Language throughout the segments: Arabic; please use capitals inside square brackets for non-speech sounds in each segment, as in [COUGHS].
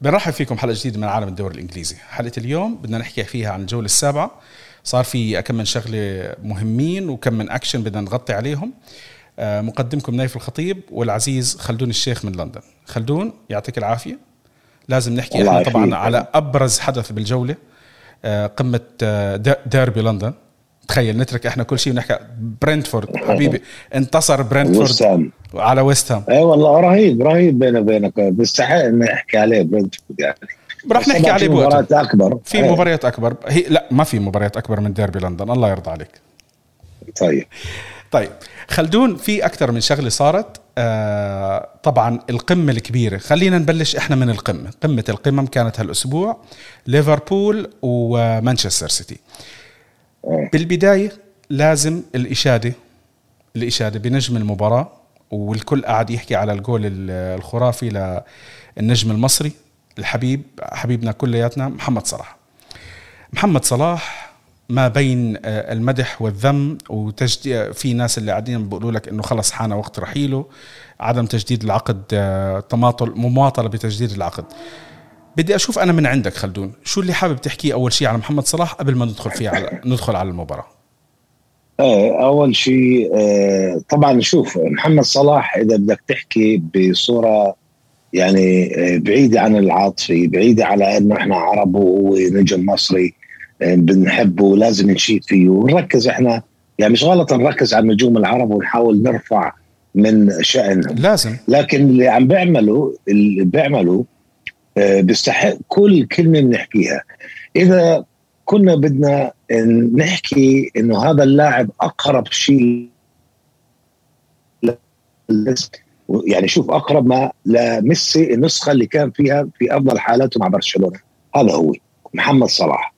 بنرحب فيكم حلقة جديدة من عالم الدوري الإنجليزي. حلقة اليوم بدنا نحكي فيها عن الجولة السابعة. صار في كم من شغلة مهمين وكم من اكشن بدنا نغطي عليهم. آه، مقدمكم نايف الخطيب والعزيز خلدون الشيخ من لندن. خلدون يعطيك العافية. لازم نحكي إحنا طبعا على أبرز حدث بالجولة آه، قمة آه، ديربي لندن. تخيل نترك إحنا كل شيء ونحكي. برنتفورد حبيبي انتصر برنتفورد على ويست هام. اي والله رهيب رهيب بيني وبينك. بيستحق ان نحكي عليه برنتفورد يعني. رح نحكي عليه مباريات أكبر. في أيه. مباريات أكبر. هي لا ما في مباريات أكبر من ديربي لندن. الله يرضى عليك. طيب. طيب خلدون في أكثر من شغلة صارت. آه طبعا القمة الكبيرة. خلينا نبلش إحنا من القمة. قمة القمم كانت هالأسبوع ليفربول ومانشستر سيتي. إيه. بالبداية لازم الإشادة الإشادة بنجم المباراة والكل قاعد يحكي على الجول الخرافي للنجم المصري الحبيب حبيبنا كلياتنا محمد صلاح. محمد صلاح ما بين آه، المدح والذم وتجديد في ناس اللي قاعدين بيقولوا لك إنه خلص حان وقت رحيله عدم تجديد العقد آه، تماطل مماطلة بتجديد العقد. بدي أشوف أنا من عندك خلدون. شو اللي حابب تحكيه أول شيء على محمد صلاح قبل ما ندخل فيه على [LAUGHS] ندخل على المباراة؟ إيه أول شيء آه، طبعا شوف محمد صلاح إذا بدك تحكي بصورة يعني آه، بعيدة عن العاطفة بعيدة على إنه إحنا عرب وهو نجم مصري بنحبه لازم نشيد فيه ونركز إحنا. يعني مش غلط نركز على النجوم العرب ونحاول نرفع من شأنهم. لازم. لكن اللي عم بيعملوا اللي بيعملوا بيستحق كل كلمة بنحكيها. إذا كنا بدنا نحكي إنه هذا اللاعب أقرب شيء يعني شوف أقرب ما لميسي النسخة اللي كان فيها في أفضل حالاته مع برشلونة. هذا هو محمد صلاح.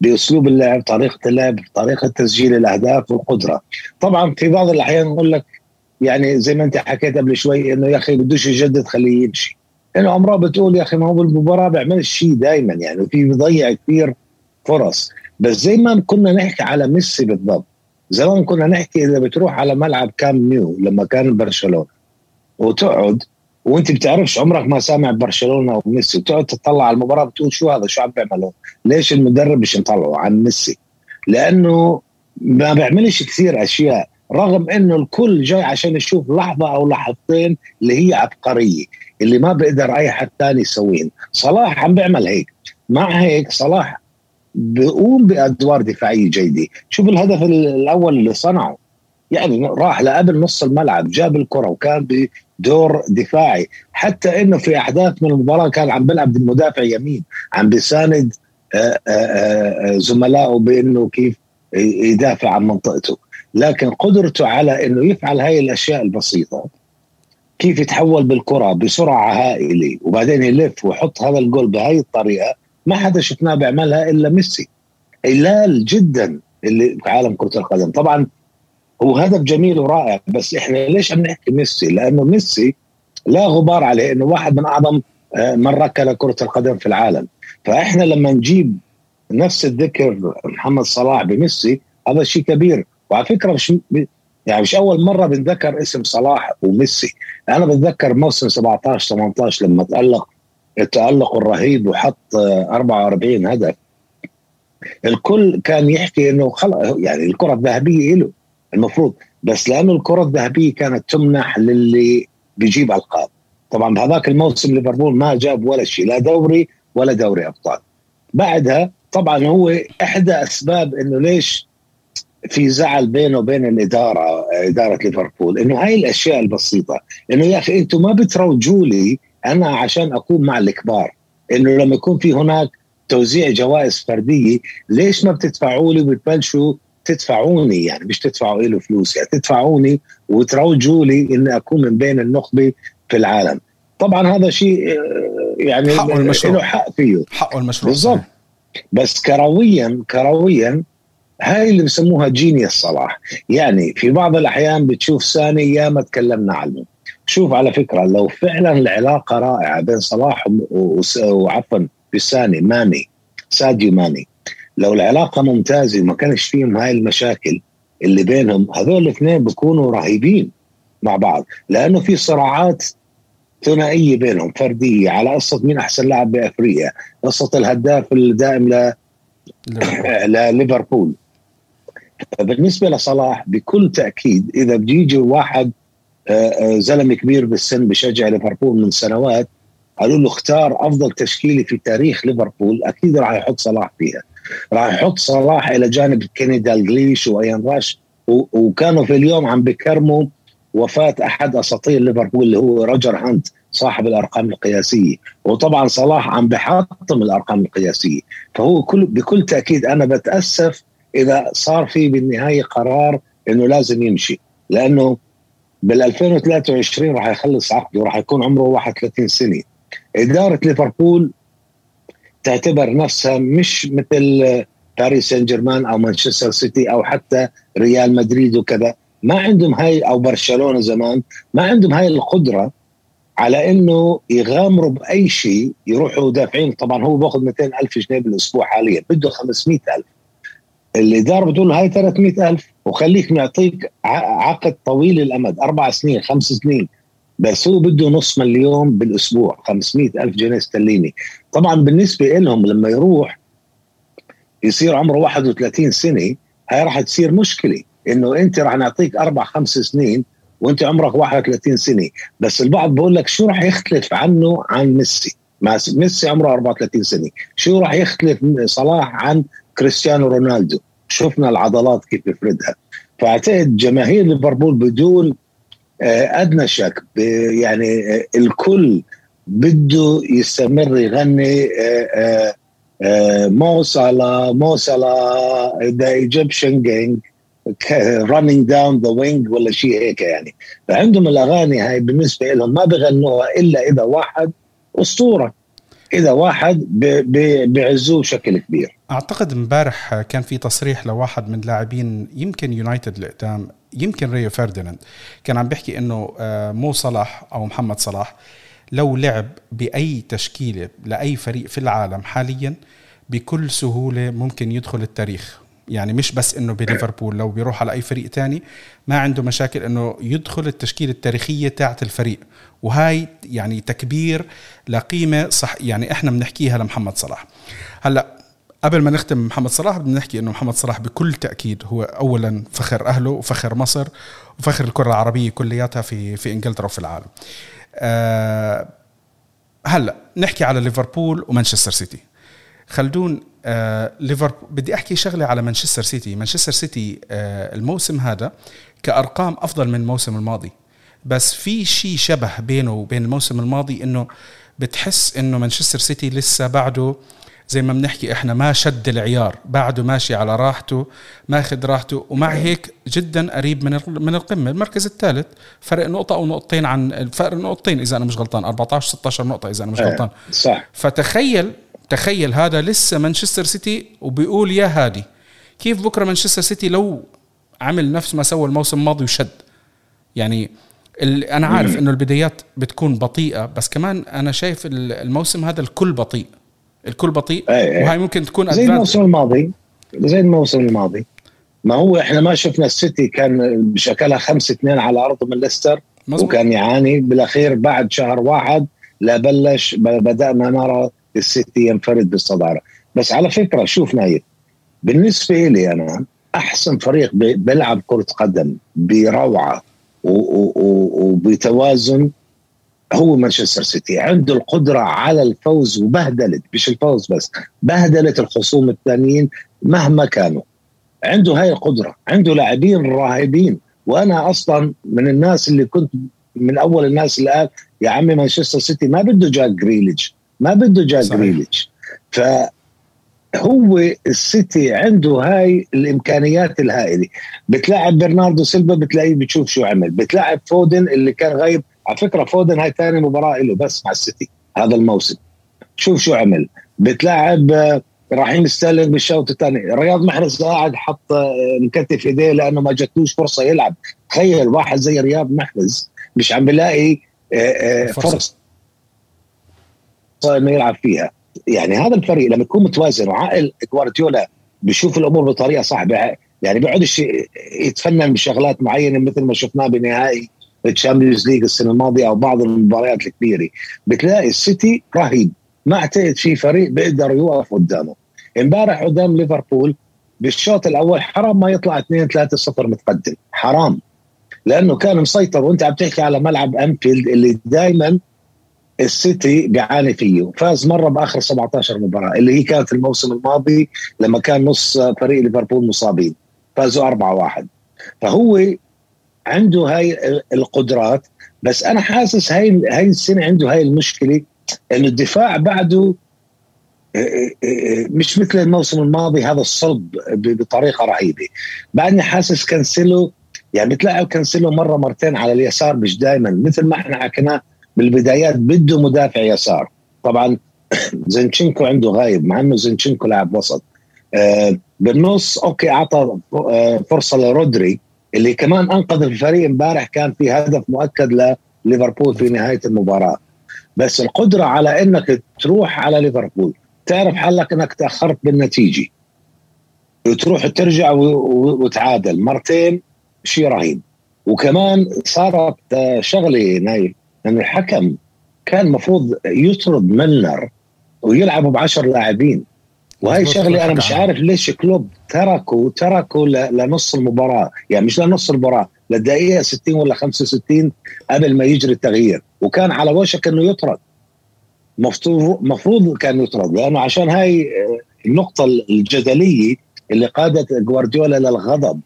بأسلوب اللعب طريقة اللعب طريقة تسجيل الأهداف والقدرة. طبعا في بعض الأحيان نقول لك يعني زي ما أنت حكيت قبل شوي إنه يا أخي بدوش يجدد خليه يمشي. انه عمره بتقول يا أخي ما هو بالمباراة بيعمل شيء دائما يعني وفي بيضيع كثير فرص. بس زي ما كنا نحكي على ميسي بالضبط زمان كنا نحكي إذا بتروح على ملعب كام نيو لما كان برشلونة وتقعد وأنت بتعرفش عمرك ما سامع برشلونة وميسي وتقعد تطلع على المباراة بتقول شو هذا شو عم بيعملوا؟ ليش المدرب مش مطلعه عن ميسي؟ لأنه ما بيعملش كثير أشياء رغم إنه الكل جاي عشان يشوف لحظة أو لحظتين اللي هي عبقرية. اللي ما بيقدر أي حد ثاني يسويهن. صلاح عم بيعمل هيك. مع هيك صلاح بيقوم بأدوار دفاعية جيدة. شوف الهدف الأول اللي صنعه؟ يعني راح لقبل نص الملعب جاب الكرة وكان بدور دفاعي. حتى إنه في أحداث من المباراة كان عم بيلعب مدافع يمين. عم بيساند آه، آه، آه، زملائه بإنه كيف يدافع عن منطقته. لكن قدرته على إنه يفعل هاي الأشياء البسيطة كيف يتحول بالكرة بسرعة هائلة وبعدين يلف ويحط هذا الجول بهاي الطريقة ما حدا شفناه بيعملها إلا ميسي. قلال جدا اللي في عالم كرة القدم. طبعا هو هدف جميل ورائع بس إحنا ليش عم نحكي ميسي؟ لأنه ميسي لا غبار عليه إنه واحد من أعظم آه، من ركل كرة القدم في العالم. فإحنا لما نجيب نفس الذكر محمد صلاح بميسي هذا شيء كبير. وعلى فكرة مش يعني مش أول مرة بنذكر اسم صلاح وميسي. أنا بتذكر موسم 17 18 لما تالق التألق الرهيب وحط 44 هدف. الكل كان يحكي إنه خلص يعني الكرة الذهبية له المفروض. بس لأنه الكرة الذهبية كانت تمنح للي بيجيب ألقاب. طبعا بهذاك الموسم ليفربول ما جاب ولا شيء لا دوري ولا دوري أبطال. بعدها طبعا هو إحدى أسباب إنه ليش في زعل بينه وبين الإدارة إدارة ليفربول إنه هاي الأشياء البسيطة إنه يا أخي أنتم ما بتروجوا لي أنا عشان أكون مع الكبار إنه لما يكون في هناك توزيع جوائز فردية ليش ما بتدفعوا لي وبتبلشوا تدفعوني؟ يعني مش تدفعوا له فلوس يعني تدفعوني وتروجوا لي إني أكون من بين النخبة في العالم. طبعا هذا شيء آه، يعني حقه المشروع. له حق فيه. حقه المشروع بالضبط. بس كرويا كرويا هاي اللي بسموها جينيس صلاح. يعني في بعض الأحيان بتشوف ساني يا ما تكلمنا عنه. شوف على فكرة لو فعلا العلاقة رائعة بين صلاح وعفوا بساني ماني ساديو ماني. لو العلاقة ممتازة وما كانش فيهم هاي المشاكل اللي بينهم هذول الاثنين بيكونوا رهيبين مع بعض. لأنه في صراعات ثنائية بينهم فردية على قصه مين أحسن لاعب بأفريقيا. قصه الهداف الدائم ل [LAUGHS] لليفربول. بالنسبة لصلاح بكل تأكيد إذا بده يجي واحد آه، آه، زلمة كبير بالسن بشجع ليفربول من سنوات قالوا له اختار أفضل تشكيلة في تاريخ ليفربول أكيد راح يحط صلاح فيها. راح يحط صلاح إلى جانب كيني دالجليش وأيان راش وكانوا في اليوم عم بكرموا وفاة أحد أساطير ليفربول اللي هو روجر هانت صاحب الأرقام القياسية. وطبعا صلاح عم بحطم الأرقام القياسية. فهو كل بكل تأكيد أنا بتأسف إذا صار في بالنهاية قرار إنه لازم يمشي لأنه بال 2023 راح يخلص عقده وراح يكون عمره 31 سنة. إدارة ليفربول تعتبر نفسها مش مثل باريس سان جيرمان أو مانشستر سيتي أو حتى ريال مدريد وكذا. ما عندهم هاي أو برشلونة زمان ما عندهم هاي القدرة على إنه يغامروا بأي شيء يروحوا دافعين. طبعا هو بأخذ 200 ألف جنيه بالأسبوع حاليا بده 500 ألف. الاداره بتقول هاي 300 ألف وخليك معطيك عقد طويل الامد أربع سنين خمس سنين بس هو بده نص مليون بالأسبوع 500 ألف جنيه استرليني. طبعا بالنسبة لهم لما يروح يصير عمره 31 سنة هاي راح تصير مشكلة إنه أنت راح نعطيك أربع خمس سنين وأنت عمرك 31 سنة. بس البعض بقول لك شو راح يختلف عنه عن ميسي؟ ميسي عمره 34 سنة. شو راح يختلف صلاح عن كريستيانو رونالدو. شفنا العضلات كيف بفردها فأعتقد جماهير ليفربول بدون آه، أدنى شك يعني آه، الكل بده يستمر يغني آه، مو صلاح مو صلاح the Egyptian king running down the wing ولا شيء هيك يعني. فعندهم الأغاني هاي بالنسبة لهم ما بغنوها إلا إذا واحد أسطورة. اذا واحد بيعزوه بشكل كبير. أعتقد امبارح كان في تصريح لواحد من لاعبين يمكن يونايتد القدام يمكن ريو فرديناند كان عم بيحكي إنه آه، مو صلاح أو محمد صلاح لو لعب بأي تشكيلة لأي فريق في العالم حاليا بكل سهولة ممكن يدخل التاريخ. يعني مش بس إنه [COUGHS] بليفربول لو بيروح على أي فريق تاني ما عنده مشاكل إنه يدخل التشكيلة التاريخية تاعت الفريق وهاي يعني تكبير لقيمه صح يعني إحنا بنحكيها لمحمد صلاح هلأ قبل ما نختم محمد صلاح بدنا نحكي إنه محمد صلاح بكل تأكيد هو اولا فخر أهله وفخر مصر وفخر الكرة العربية كلياتها في في إنجلترا وفي العالم. أه هلأ نحكي على ليفربول ومانشستر سيتي. خلدون آه ليفربول. بدي أحكي شغلة على مانشستر سيتي، مانشستر سيتي آه الموسم هذا كأرقام أفضل من الموسم الماضي. بس في شيء شبه بينه وبين الموسم الماضي إنه بتحس إنه مانشستر سيتي لسه بعده زي ما بنحكي إحنا ما شد العيار بعده ماشي على راحته ماخذ راحته. ومع هيك جدا قريب من من القمة. المركز الثالث فرق نقطة أو نقطتين عن فرق نقطتين إذا أنا مش غلطان. 14 16 نقطة إذا أنا مش إيه، غلطان. صح. فتخيل تخيل هذا لسه مانشستر سيتي وبيقول يا هادي كيف بكرة مانشستر سيتي لو عمل نفس ما سوى الموسم الماضي وشد؟ يعني أنا عارف إنه البدايات بتكون بطيئة بس كمان أنا شايف الموسم هذا الكل بطيء الكل بطيء أي أي. وهي ممكن تكون زي الموسم الماضي زي الموسم الماضي. ما هو إحنا ما شفنا السيتي كان بشكلها 5 2 على ارضه من ليستر وكان يعاني. بالأخير بعد شهر واحد لا بلش بدأنا نرى السيتي ينفرد بالصدارة. بس على فكرة شوف نايف بالنسبة لي أنا أحسن فريق بيلعب كرة قدم بروعة وبتوازن هو مانشستر سيتي. عنده القدرة على الفوز وبهدلت مش الفوز بس بهدلت الخصوم الثانيين مهما كانوا. عنده هاي القدرة عنده لاعبين رهيبين. وأنا أصلا من الناس اللي كنت من أول الناس اللي قال يا عمي مانشستر سيتي ما بده جاك جريليتش. ما بده جاك جريليتش ف هو السيتي عنده هاي الإمكانيات الهائلة. بتلاعب برناردو سيلفا بتلاقيه بتشوف شو عمل. بتلاعب فودن اللي كان غايب. على فكرة فودن هاي ثاني مباراة له بس مع السيتي هذا الموسم. شوف شو عمل. بتلاعب آه، رحيم ستيرلينج بالشوط الثاني. رياض محرز قاعد حط آه، مكتف إيديه لأنه ما جاتلوش فرصة يلعب. تخيل واحد زي رياض محرز مش عم بلاقي آه، فرصة. انه يلعب فيها. يعني هذا الفريق لما يكون متوازن وعقل جوارديولا بيشوف الأمور بطريقة صح يعني بيقعدش يتفنن بشغلات معينة مثل ما شفناه بنهائي ال Champions League السنة الماضية أو بعض المباريات الكبيرة. بتلاقي السيتي رهيب. ما اعتقد في فريق بيقدر يوقف قدامه. امبارح قدام ليفربول بالشوط الأول حرام ما يطلع 2 3 0 متقدم. حرام. لأنه كان مسيطر وأنت عم تحكي على ملعب أنفيلد اللي دائما السيتي بيعاني فيه فاز مرة بآخر 17 مباراة اللي هي كانت الموسم الماضي لما كان نص فريق ليفربول مصابين فازوا 4 1 فهو عنده هاي القدرات بس أنا حاسس هاي هاي السنة عنده هاي المشكلة إنه الدفاع بعده آه، آه، آه، مش مثل الموسم الماضي هذا الصلب بطريقة رهيبة. بعدني حاسس كانسيلو يعني بتلاقي كانسيلو مرة مرتين على اليسار مش دائما مثل ما إحنا حكينا بالبدايات بده مدافع يسار. طبعا [CLEARS THROAT] زنشنكو عندك غايب مع إنه زنشنكو لاعب وسط. بالنص okay أعطى فرصة لرودري اللي كمان أنقذ الفريق امبارح كان في هدف مؤكد لليفربول في نهاية المباراة. بس القدرة على إنك تروح على ليفربول تعرف حالك إنك تأخرت بالنتيجة. وتروح ترجع وتعادل مرتين شيء رهيب. وكمان صارت شغلة نايف ان الحكم كان المفروض يطرد ملنر ويلعبوا بعشر لاعبين. وهي شغلة أنا مش عارف ليش كلوب تركوا تركوا لنص المباراة. يعني مش لنص المباراة للدقيقة 60 ولا 65 قبل ما يجري التغيير. وكان على وشك إنه يطرد. مفروض كان يطرد لأنه عشان هاي النقطة الجدلية اللي قادت جوارديولا للغضب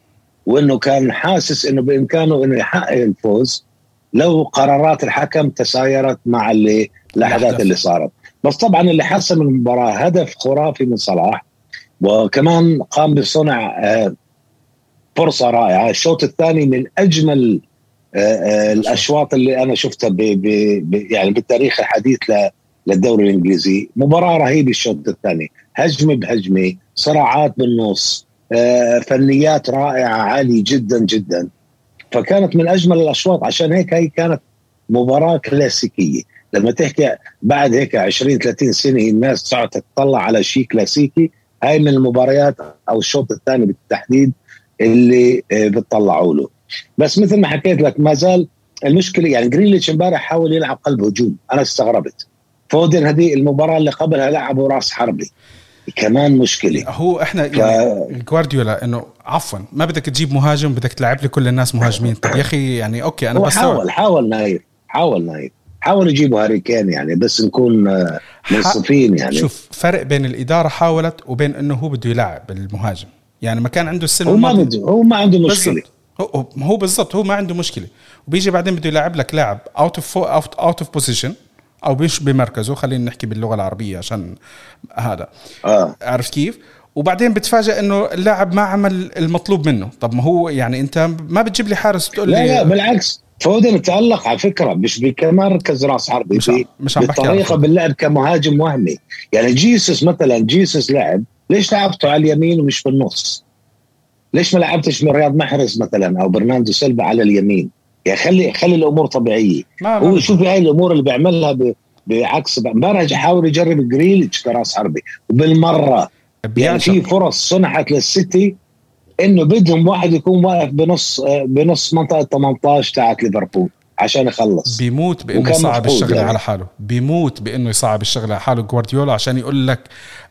وإنه كان حاسس إنه بإمكانه إنه يحقق الفوز لو قرارات الحكم تسايرت مع اللي الاحداث اللي صارت. بس طبعا اللي حسم المباراة هدف خرافي من صلاح وكمان قام بصنع آه، فرصة رائعة. الشوط الثاني من أجمل آه، آه، الأشواط اللي أنا شفتها ب ب يعني بالتاريخ الحديث للدوري الإنجليزي. مباراة رهيبة الشوط الثاني. هجمة بهجمة صراعات بالنص فنيات رائعة عالية جدا جدا. فكانت من أجمل الاشواط عشان هيك هي كانت مباراة كلاسيكية. لما تحكي بعد هيك 20 30 سنة الناس تقعد تطلع على شيء كلاسيكي هاي من المباريات أو الشوط الثاني بالتحديد اللي آه، بتطلعوا له. بس مثل ما حكيت لك ما زال المشكلة يعني جريليتش امبارح حاول يلعب قلب هجوم. أنا استغربت. فودن هذه المباراة اللي قبلها لعبوا راس حربي. كمان مشكلة. هو إحنا يعني جوارديولا إنه عفوا ما بدك تجيب مهاجم بدك تلعب لي كل الناس مهاجمين. طب يا أخي يعني okay أنا بس حاول حاول نايف حاول نايف حاولوا يجيبوا هاري كين يعني بس نكون آه، منصفين يعني. شوف فرق بين الإدارة حاولت وبين إنه هو بده يلعب المهاجم يعني ما كان عنده السنة هو ما بده هو ما عنده مشكلة. هو هو بالضبط هو ما عنده مشكلة. وبيجي بعدين بده يلعب لك لاعب out of out of position أو مش بمركزه خلينا نحكي باللغة العربية عشان هذا آه. عرفت كيف؟ وبعدين بتفاجئ إنه اللاعب ما عمل المطلوب منه طب ما هو يعني أنت ما بتجيب لي حارس بتقول لي لا لا بالعكس فودن تألق على فكرة مش كمركز رأس حربي مش, مش بالطريقة باللعب كمهاجم وهمي يعني جيسوس مثلا جيسوس لعب ليش لعبته على اليمين ومش بالنص؟ ليش ما لعبتش من رياض محرز مثلا أو برناردو سيلفا على اليمين؟ يعني خلي خلي الأمور طبيعية. ما هو شوف هاي الأمور اللي بيعملها بعكس امبارح حاول يجرب جريليتش كراس حربي. وبالمرة يعني في فرص صنعت للسيتي إنه بدهم واحد يكون واقف بنص بنص منطقة 18 تاعت ليفربول عشان يخلص. بيموت بإنه يصعب الشغلة يعني. على حاله. بيموت بإنه يصعب الشغلة على حاله. جوارديولا عشان يقول لك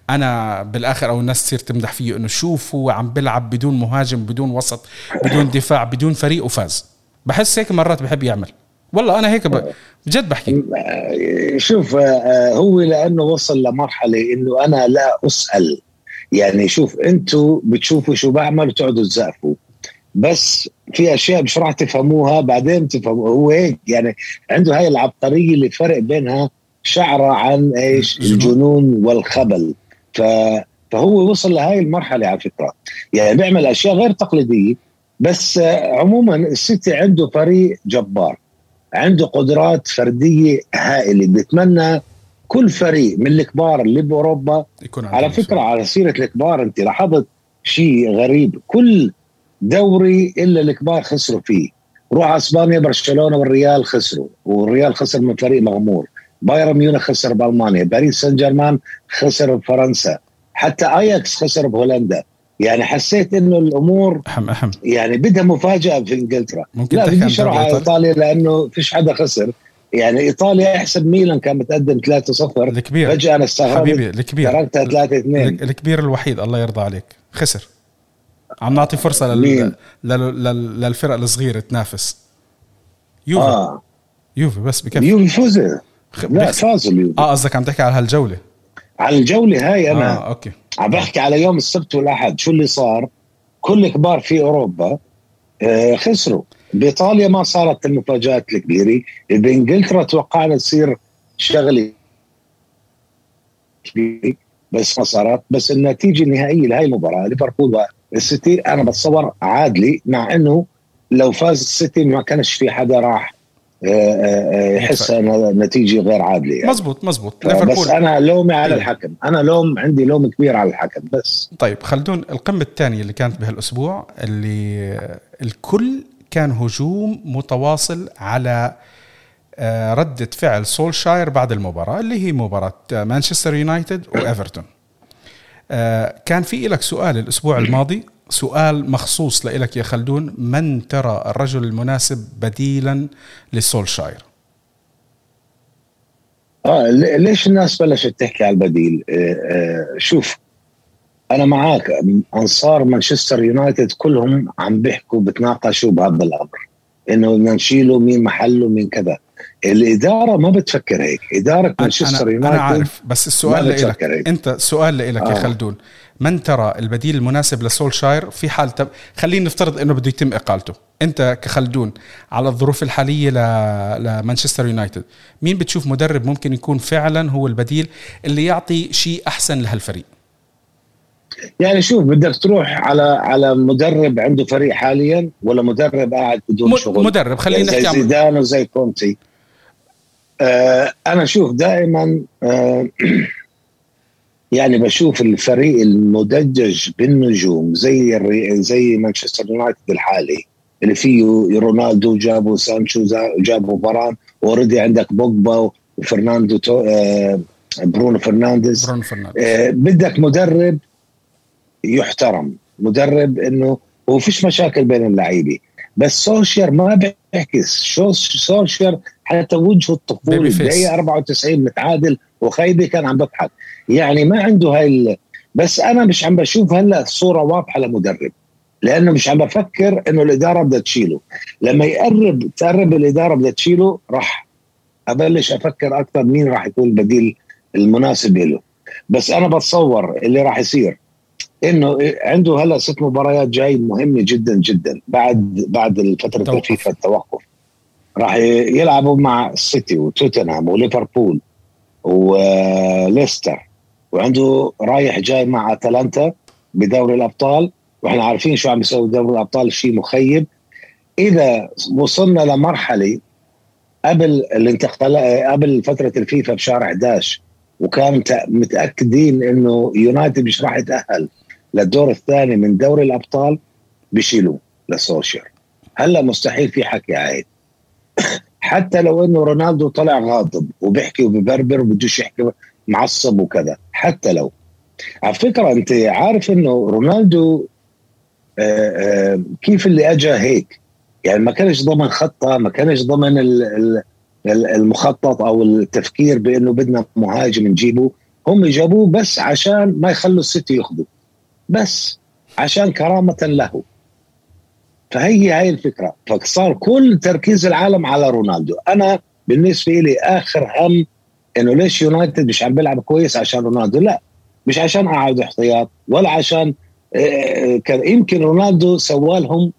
أنا بالآخر أو الناس تصير تمدح فيه إنه شوف هو عم بيلعب بدون مهاجم بدون وسط بدون دفاع بدون فريق وفاز. بحس هيك مرات بحب يعمل. والله أنا هيك بجد بحكي. شوف آه، هو لأنه وصل لمرحلة إنه أنا لا أسأل. يعني شوف أنتم بتشوفوا شو بعمل وتقعدوا تزقفوا بس في أشياء مش راح تفهموها بعدين تفهموا. هو هيك يعني عنده هاي العبقرية اللي فرق بينها شعره عن إيش؟ الجنون والخبل. ف فهو وصل لهاي المرحلة على فكرة. يعني بيعمل أشياء غير تقليدية. بس عموما السيتي عنده فريق جبار عنده قدرات فردية هائلة. بتمنى كل فريق من الكبار اللي بأوروبا يكون على فكرة على سيرة الكبار أنت لاحظت شيء غريب. كل دوري إلا الكبار خسروا فيه. روح أسبانيا برشلونة والريال خسروا والريال خسر من فريق مغمور. بايرن ميونخ خسر بألمانيا. باريس سان جيرمان خسر بفرنسا. حتى أياكس خسر بهولندا. يعني حسيت إنه الأمور اهم اهم يعني بدها مفاجأة في إنجلترا. ممكن لا بديش أروح على؟ إيطاليا لأنه فيش حدا خسر. يعني إيطاليا يحسب ميلان كان متقدم 3-0 الكبير. فجأة أنا استغربت. حبيبي الكبير. تركتها 3-2 ال- الكبير الوحيد الله يرضى عليك. خسر. عم نعطي فرصة لل... لل... لل... للفرق الصغيرة تنافس. يوفي آه. يوفي بس بكفي. اليوفي فوز خ- لا. فازوا اليوفي آه قصدك عم تحكي على هالجولة. على الجولة هاي أنا آه okay. عم بحكي على يوم السبت والأحد شو اللي صار. كل كبار في أوروبا آه خسروا. بإيطاليا ما صارت المفاجآت الكبيرة. بانجلترا توقعنا تصير شغلة كبيرة بس ما صارت. بس النتيجة النهائية لهي المباراة ليفربول والسيتي أنا بتصور عادلة مع إنه لو فاز السيتي ما كانش في حدا راح آه، آه، آه، يحس انها نتيجة غير عادلة يعني. مزبوط مزبوط. بس أنا لومي على. الحكم. أنا لوم عندي لوم كبير على الحكم بس. طيب خلدون القمة الثانية اللي كانت بهالأسبوع اللي الكل كان هجوم متواصل على آه، ردة فعل سولشاير بعد المباراة اللي هي مباراة آه، مانشستر يونايتد وإيفرتون. آه، كان في لك سؤال الأسبوع الماضي. سؤال مخصوص لإلك يا خلدون. من ترى الرجل المناسب بديلا لسولشاير؟ آه ل- ليش الناس بلشت تحكي على البديل؟ آه آه شوف أنا معك أنصار مانشستر يونايتد كلهم عم بيحكوا بتناقشوا بهذا الأمر إنه بدنا نشيله مين محله مين كذا. الإدارة ما بتفكر هيك. إدارة مانشستر يونايتد أنا عارف بس السؤال هيك. أنت سؤال لإلك يا آه. خلدون. من ترى البديل المناسب لسولشاير في حال تب... خلينا نفترض إنه بده يتم إقالته. أنت كخلدون على الظروف الحالية ل... لمانشستر يونايتد مين بتشوف مدرب ممكن يكون فعلا هو البديل اللي يعطي شيء أحسن لهالفريق؟ يعني شوف بدك تروح على على مدرب عنده فريق حاليا ولا مدرب قاعد بدون م... شغل؟ مدرب خلينا زي نحكي عن زيدان وزي كونتي. آه أنا شوف دائما آه [CLEARS THROAT] يعني بشوف الفريق المدجج بالنجوم زي الري... زي مانشستر يونايتد الحالي اللي فيه رونالدو جابوا سانشو جابوا فاران already عندك بوجبا وفرناندو تو... آه برونو فرنانديز. برونو فرنانديز. آه، بدك مدرب يحترم مدرب إنه هو فيش مشاكل بين اللعيبة. بس سولشير ما بيعكس شو سولشير حتى وجهه الطفولي face. بدقيقه 94 متعادل وخيبه كان عم بضحك. يعني ما عنده هاي ال... بس أنا مش عم بشوف هلأ الصورة واضحة لمدرب لأنه مش عم بفكر إنه الإدارة بدها تشيله. لما يقرب تقرب الإدارة بدها تشيله راح أبلش أفكر أكثر مين راح يكون البديل المناسب له. بس أنا بتصور اللي راح يصير إنه عنده هلأ ست مباريات جاي مهمة جدا جدا بعد بعد فتره توقف. الفيفا التوقف. راح يلعبوا مع السيتي وتوتنهام وليفربول وليستر وعنده رايح جاي مع أتلانتا بدوري الأبطال وإحنا عارفين شو عم يسوي دوري الأبطال شيء مخيب. إذا وصلنا لمرحلة قبل الانتقال قبل فترة الفيفا بشهر 11 وكان مت- متأكدين إنه يونايتد مش راح يتأهل للدور الثاني من دوري الأبطال بيشيلوه لسولشير. هلأ مستحيل في حكي عايد. [COUGHS] حتى لو إنه رونالدو طلع غاضب وبيحكي وببربر وبدوش يحكي معصب وكذا. حتى لو. على فكرة أنت عارف إنه رونالدو آه، آه، كيف اللي اجى هيك؟ يعني ما كانش ضمن خطة ما كانش ضمن ال- ال- ال- المخطط أو التفكير بإنه بدنا مهاجم نجيبه. هم جابوه بس عشان ما يخلوا السيتي ياخذوا بس عشان كرامة له. فهي هاي الفكرة. فصار كل تركيز العالم على رونالدو. أنا بالنسبة لي آخر هم إنه ليش يونايتد مش عم بيلعب كويس عشان رونالدو؟ لا مش عشان قعد احتياط ولا عشان آه، كان يمكن رونالدو سوالهم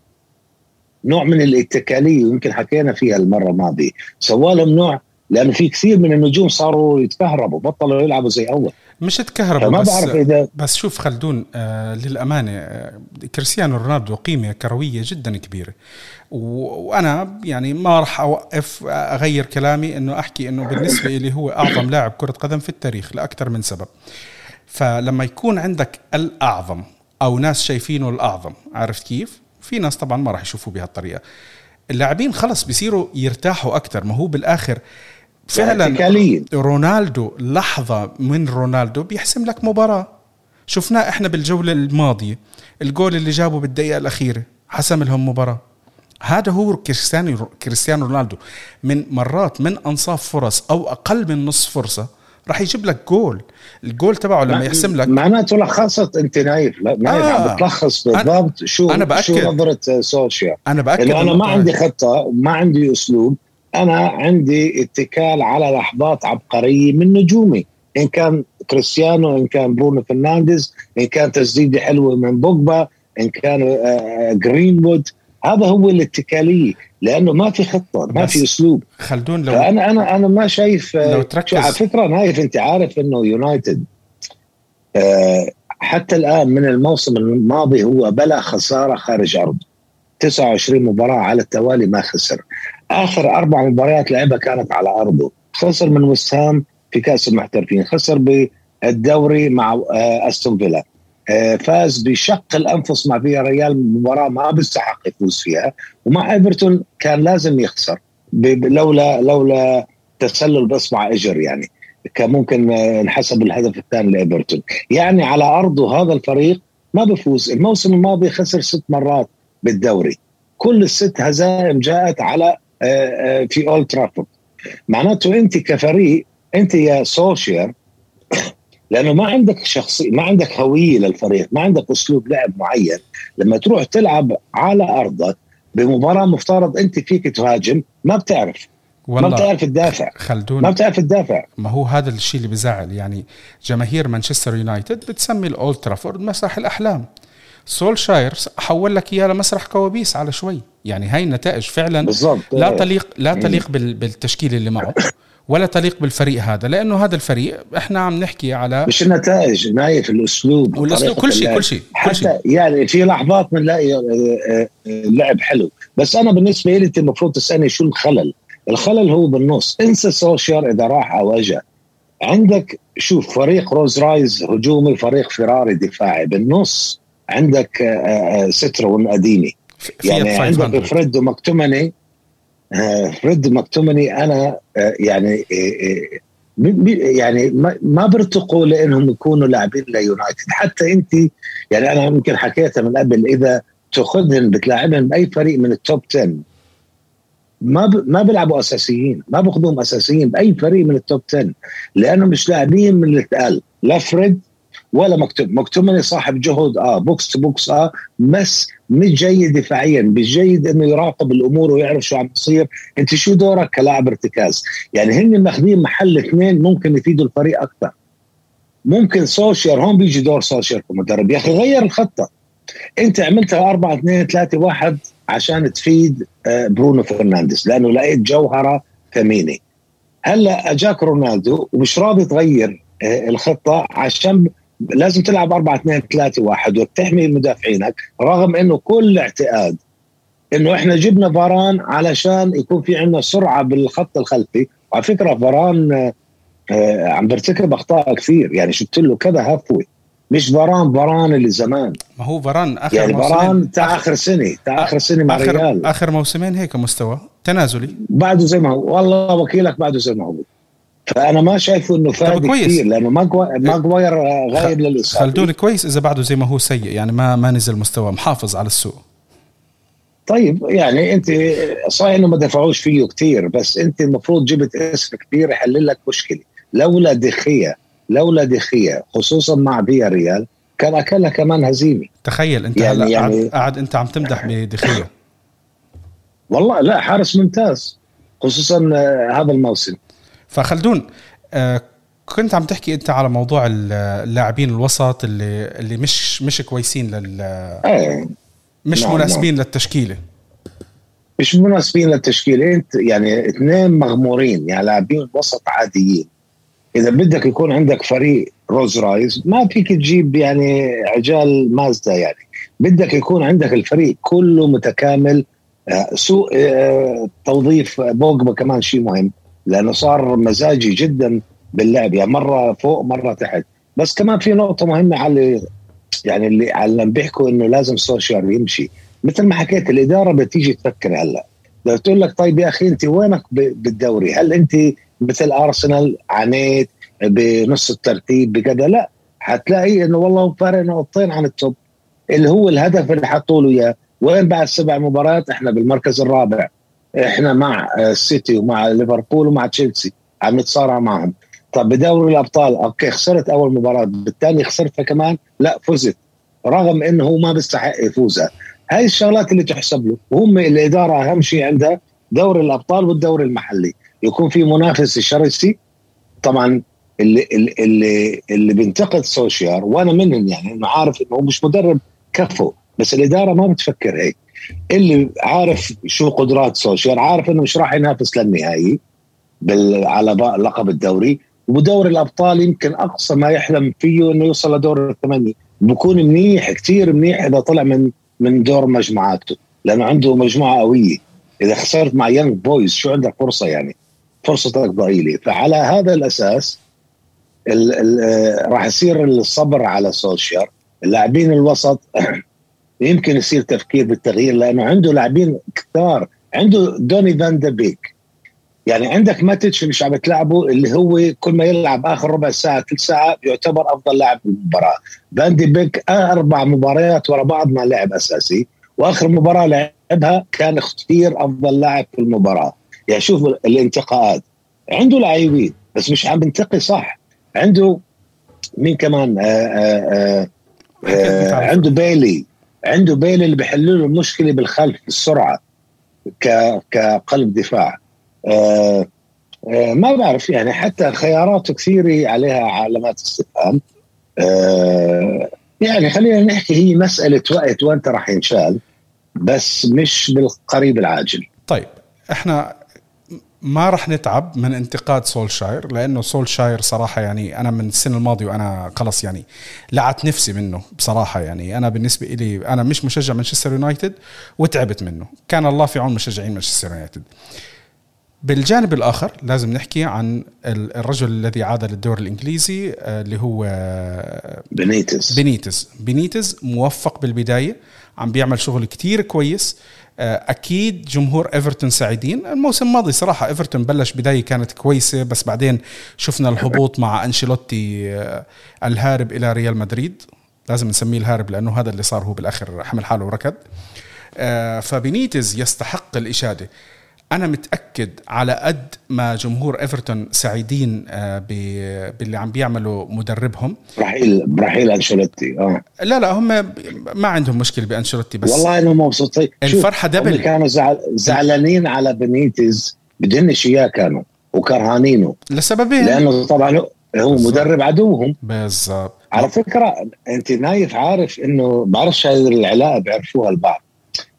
نوع من الاتكالية ويمكن حكينا فيها المرة الماضية سوالهم نوع لأنه في كثير من النجوم صاروا يتكهربوا بطلوا يلعبوا زي أول. مش تكهربوا فما بس بعرف اذا بس شوف خلدون آه للأمانة آه كريستيانو رونالدو قيمة كروية جدا كبيرة. وأنا يعني ما راح أوقف أغير كلامي أنه أحكي أنه بالنسبة لي هو أعظم لاعب كرة قدم في التاريخ لأكثر من سبب. فلما يكون عندك الأعظم أو ناس شايفينه الأعظم عرفت كيف؟ في ناس طبعا ما راح يشوفوه بهالطريقة. اللاعبين خلص بيصيروا يرتاحوا أكثر. ما هو بالآخر فعلا رونالدو لحظة من رونالدو بيحسم لك مباراة. شفناه إحنا بالجولة الماضية الجول اللي جابه بالدقيقة الأخيرة حسم لهم مباراة. هذا هو كريستيانو كريستيانو رونالدو. من مرات من أنصاف فرص أو أقل من نصف فرصة راح يجيب لك جول. الجول تبعه لما يحسم لك معناته لخصت أنت نايف نايف آه. عم بتلخص بالضبط شو أنا بأكد. شو نظرة سولشير أنا بأكد أنا ما عندي خطة ما عندي أسلوب. أنا عندي اتكال على لحظات عبقرية من نجومي. إن كان كريستيانو إن كان برونو فرنانديز إن كان تسديدة حلوة من بوجبا إن كان جرينوود آه، هذا هو الاتكالية لأنه ما في خطة ما في أسلوب. خلدون لو فأنا أنا أنا ما شايف آه، لو تركز على فكرة نايف أنت عارف إنه يونايتد آه، حتى الآن من الموسم الماضي هو بلا خسارة خارج أرضه. 29 مباراة على التوالي ما خسر. آخر أربع مباريات لعبها كانت على أرضه. خسر من وست هام في كأس المحترفين. خسر بالدوري مع آه، أستون فيلا. آه، فاز بشق الأنفس مع فيا ريال مباراة ما بيستحق يفوز فيها. ومع إيفرتون كان لازم يخسر. لولا لولا تسلل باصبع اجر يعني. كان ممكن آه، انحسب الهدف الثاني لإيفرتون. يعني على أرضه هذا الفريق ما بفوز. الموسم الماضي خسر ست مرات بالدوري. كل الست هزائم جاءت على في اولد ترافورد معناته أنت كفريق أنت يا سولشير [COUGHS] لأنه ما عندك شخصيه ما عندك هوية للفريق ما عندك أسلوب لعب معين. لما تروح تلعب على أرضك بمباراة مفترض أنت فيك تهاجم ما بتعرف. والله ما بتعرف تدافع خلدون. ما بتعرف تدافع ما هو هذا الشيء اللي بزعل. يعني جماهير مانشستر يونايتد بتسمي الاولد ترافورد مسرح الأحلام. سولشاير حول لك إياه لمسرح كوابيس على شوي. يعني هاي النتائج فعلا لا تليق لا تليق بالتشكيل اللي معه ولا تليق بالفريق هذا لأنه هذا الفريق إحنا عم نحكي على مش النتائج نايف الأسلوب. والاسلوب كل شيء كل شيء حتى. يعني في لحظات بنلاقي آه، آه، لعب حلو. بس أنا بالنسبة لي أنت المفروض تسألني شو الخلل؟ الخلل هو بالنص. انسى سولشير إذا راح أو اجى عندك شوف فريق رولز رويس هجومي فريق فيراري دفاعي. بالنص عندك آه، ستروين قديمي يعني عندك فريد ومكتوميني فريد مكتوميني أنا آه، يعني آه، آه، يعني ما برتقوا لإنهم يكونوا لاعبين ليونايتد. حتى أنت يعني أنا يمكن حكيتها من قبل إذا تاخذهم بتلاعبهم باي فريق من ال top 10 ما ب... ما بيلعبوا أساسيين ما باخذوهم أساسيين بأي فريق من ال top 10 لأنهم مش لاعبين من الثقال لا فريد ولا مكتوميني. مكتوميني صاحب جهد آه box to box آه بس مش جيد دفاعيا مش جيد إنه يراقب الأمور ويعرف شو عم يصير أنت شو دورك كلاعب ارتكاز؟ يعني هن ماخذين محل اثنين ممكن يفيدوا الفريق أكثر. ممكن سولشير هون بيجي دور سولشير كمدرب يا أخي غير الخطة. أنت عملتها 4 2 3 1 عشان تفيد آه، برونو فرنانديز لأنه لقيت جوهرة ثمينة. هلأ أجاك رونالدو ومش راضي تغير آه، الخطة عشان لازم تلعب 4 2 3 1 وتحمي مدافعينك رغم إنه كل اعتقاد إنه إحنا جبنا فاران علشان يكون في عندنا سرعة بالخط الخلفي. وعلى فكرة فاران آه عم بيرتكب أخطاء كثير. يعني شفت له كذا هفوة. مش فاران فاران اللي زمان. ما هو فاران آخر يعني فاران تاع اخر سنة تاع اخر سنة مع آخر ريال. آخر موسمين هيك مستوى. تنازلي. بعده زي ما هو. والله وكيلك بعده زي ما هو. فأنا ما شايفه إنه فاد كثير لأنه ماجواير غايب للاصابه خلدوني كويس إذا بعده زي ما هو سيء يعني ما ما نزل مستوى محافظ على السوق. طيب يعني أنت صحيح إنه ما دفعوش فيه كثير بس أنت المفروض جبت اسم كبير يحل لك مشكلة. لولا دخية لولا دخية خصوصا مع فيا ريال كان أكلها كمان هزيمة. تخيل أنت يعني هلا يعني قاعد أنت عم تمدح بدخية. والله لا حارس ممتاز خصوصا هذا الموسم. فخلدون آه كنت عم تحكي أنت على موضوع اللاعبين الوسط اللي اللي مش مش كويسين لل إيه. مش نعم مناسبين نعم. للتشكيلة. مش مناسبين للتشكيلة. أنت يعني اثنين مغمورين يعني لاعبين وسط عاديين. إذا بدك يكون عندك فريق روز رايز ما فيك تجيب يعني عجال مازدا يعني. بدك يكون عندك الفريق كله متكامل آه، سوء آه، توظيف بوجبا كمان شيء مهم. لأنه صار مزاجي جدا باللعب يعني مرة فوق مرة تحت. بس كمان في نقطة مهمة على يعني اللي على بيحكوا إنه لازم سوشيال يمشي. مثل ما حكيت الإدارة بتيجي تفكر هلأ. بدها تقول لك طيب يا أخي أنت وينك بالدوري؟ هل أنت مثل أرسنال عانيت بنص الترتيب بكذا؟ لا. حتلاقي إنه والله فارق نقطتين عن ال top. اللي هو الهدف اللي حطوا له إياه. وين بعد سبع مباريات؟ إحنا بالمركز الرابع. إحنا مع السيتي ومع ليفربول ومع تشيلسي عم نتصارع معهم. طب بدوري الأبطال okay خسرت أول مباراة بالثاني خسرتها كمان؟ لا فزت. رغم إنه هو ما بيستحق يفوزها. هاي الشغلات اللي تحسب له. وهم الإدارة أهم شيء عندها دوري الأبطال والدوري المحلي. يكون في منافسه شرسي طبعا اللي اللي اللي بينتقد سولشير وأنا منهم يعني انه عارف إنه هو مش مدرب كفو. بس الإدارة ما بتفكر هيك. اللي عارف شو قدرات سولشير عارف إنه مش راح ينافس للنهائي بال على لقب الدوري. ودوري الأبطال يمكن أقصى ما يحلم فيه إنه يوصل لدور الثمانية. بكون منيح كثير منيح إذا طلع من من دور مجموعاته لأنه عنده مجموعة قوية. إذا خسرت مع يانج بويز شو عندك فرصة يعني؟ فرصتك ضئيله فعلى هذا الأساس ال ال راح يصير الصبر على سولشير اللاعبين الوسط يمكن يصير تفكير بالتغيير لأنه عنده لاعبين كثار. عنده دوني فان دي بيك. يعني عندك ماتيتش مش عم تلعبه اللي هو كل ما يلعب آخر ربع ساعة ثلث ساعة يعتبر أفضل لاعب بالمباراة. فان دي بيك أربع مباريات ورا بعض ما لعب أساسي وآخر مباراة لعبها كان كثير أفضل لاعب في المباراة. يعني شوف الانتقاءات. عنده لاعبين بس مش عم بنتقي صح. عنده مين كمان؟ آآ آآ آآ عنده بيلي. عنده بيلي اللي بيحل له المشكلة بالخلف السرعه كقلب دفاع. آه آه ما بعرف يعني حتى خياراته كثيرة عليها علامات استفهام. آه يعني خلينا نحكي هي مسألة وقت وانت راح ينشال بس مش بالقريب العاجل. طيب إحنا ما راح نتعب من انتقاد سولشاير لأنه سولشاير صراحة يعني أنا من السنة الماضية وأنا خلص يعني لعت نفسي منه بصراحة يعني. أنا بالنسبة لي أنا مش مشجع مانشستر يونايتد وتعبت منه. كان الله في عون مشجعين مانشستر يونايتد. بالجانب الآخر لازم نحكي عن الرجل الذي عاد للدوري الإنجليزي آه، اللي هو بنيتز. بنيتز. بنيتز موفق بالبداية عم بيعمل شغل كتير كويس. أكيد جمهور إيفرتون سعيدين. الموسم الماضي صراحة إيفرتون بلش بداية كانت كويسة بس بعدين شفنا الهبوط مع أنشيلوتي آه، الهارب إلى ريال مدريد. لازم نسميه الهارب لأنه هذا اللي صار هو بالآخر حمل حاله وركض. فبنيتز يستحق الإشادة. أنا متأكد على قد ما جمهور إيفرتون سعيدين آه، باللي عم بيعملوا مدربهم. رحيل رحيل أنشيلوتي آه. لا لا هم ما عندهم مشكلة بأنشيلوتي بس والله انهم مبسوطين الفرحة دبل كانوا زعل زعلانين على بنيتز بدهنش اياه كانوا وكرهانينه. لسببين. لأنه طبعا هو مدرب عدوهم. بالضبط. على فكرة أنت نايف عارف إنه بعرفش هذه العلاقة بيعرفوها البعض.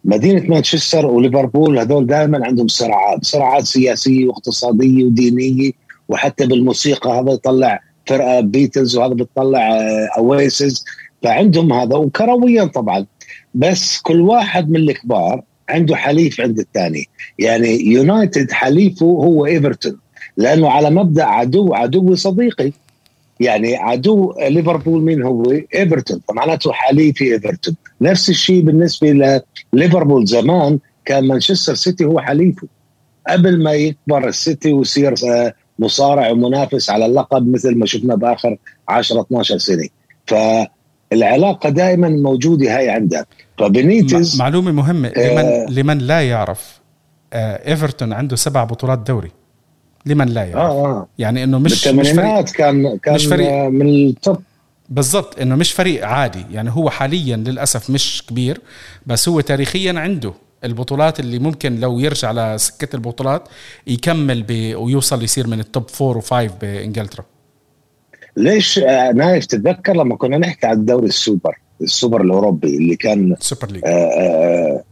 مدينة مانشستر وليفربول هذول دائما عندهم صراعات صراعات سياسية واقتصادية ودينية وحتى بالموسيقى هذا يطلع فرقة بيتلز وهذا بتطلع أويسيس فعندهم هذا وكرويا طبعا. بس كل واحد من الكبار عنده حليف عند الثاني. يعني يونايتد حليفه هو إيفرتون لأنه على مبدأ عدو عدو صديقي. يعني عدو ليفربول مين هو؟ إيفرتون. فمعناته حليفي إيفرتون. نفس الشيء بالنسبة لليفربول زمان كان مانشستر سيتي هو حليفه. قبل ما يكبر السيتي ويصير آه، مصارع ومنافس على اللقب مثل ما شفنا بآخر 10 12 سنة. فالعلاقة دائما موجودة هاي عندها فبنيتز معلومة مهمة. لمن آه لمن لا يعرف آه إيفرتون عنده سبع بطولات دوري. لمن لا يعرف؟ آه. آه. يعني إنه مش مش فريق كان كان مش فريق من التوب بالضبط إنه مش فريق عادي. يعني هو حاليا للأسف مش كبير بس هو تاريخيا عنده البطولات اللي ممكن لو يرجع لسكة البطولات يكمل ب... ويوصل يصير من ال top four و five بإنجلترا. ليش؟ نايف تتذكر لما كنا نحكي عن الدوري السوبر السوبر الأوروبي اللي كان ال Super League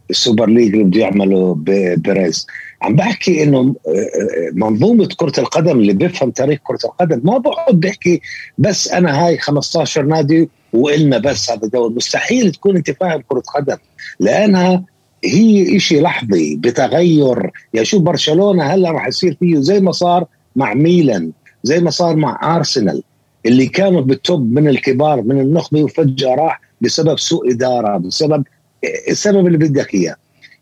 ال Super League اللي بده يعمله بيريز. عم بحكي إنه آه، آه، منظومة كرة القدم اللي بيفهم تاريخ كرة القدم ما بقعد بحكي بس أنا هاي 15 نادي وإلنا بس هذا الدوري مستحيل تكون أنت فاهم كرة قدم لأنها هي إشي لحظي بتغير. يعني شو برشلونة هلأ راح يصير فيه زي ما صار مع ميلان زي ما صار مع أرسنال اللي كانوا بال top من الكبار من النخبة وفجأة راح بسبب سوء إدارة بسبب السبب اللي بدك إياه.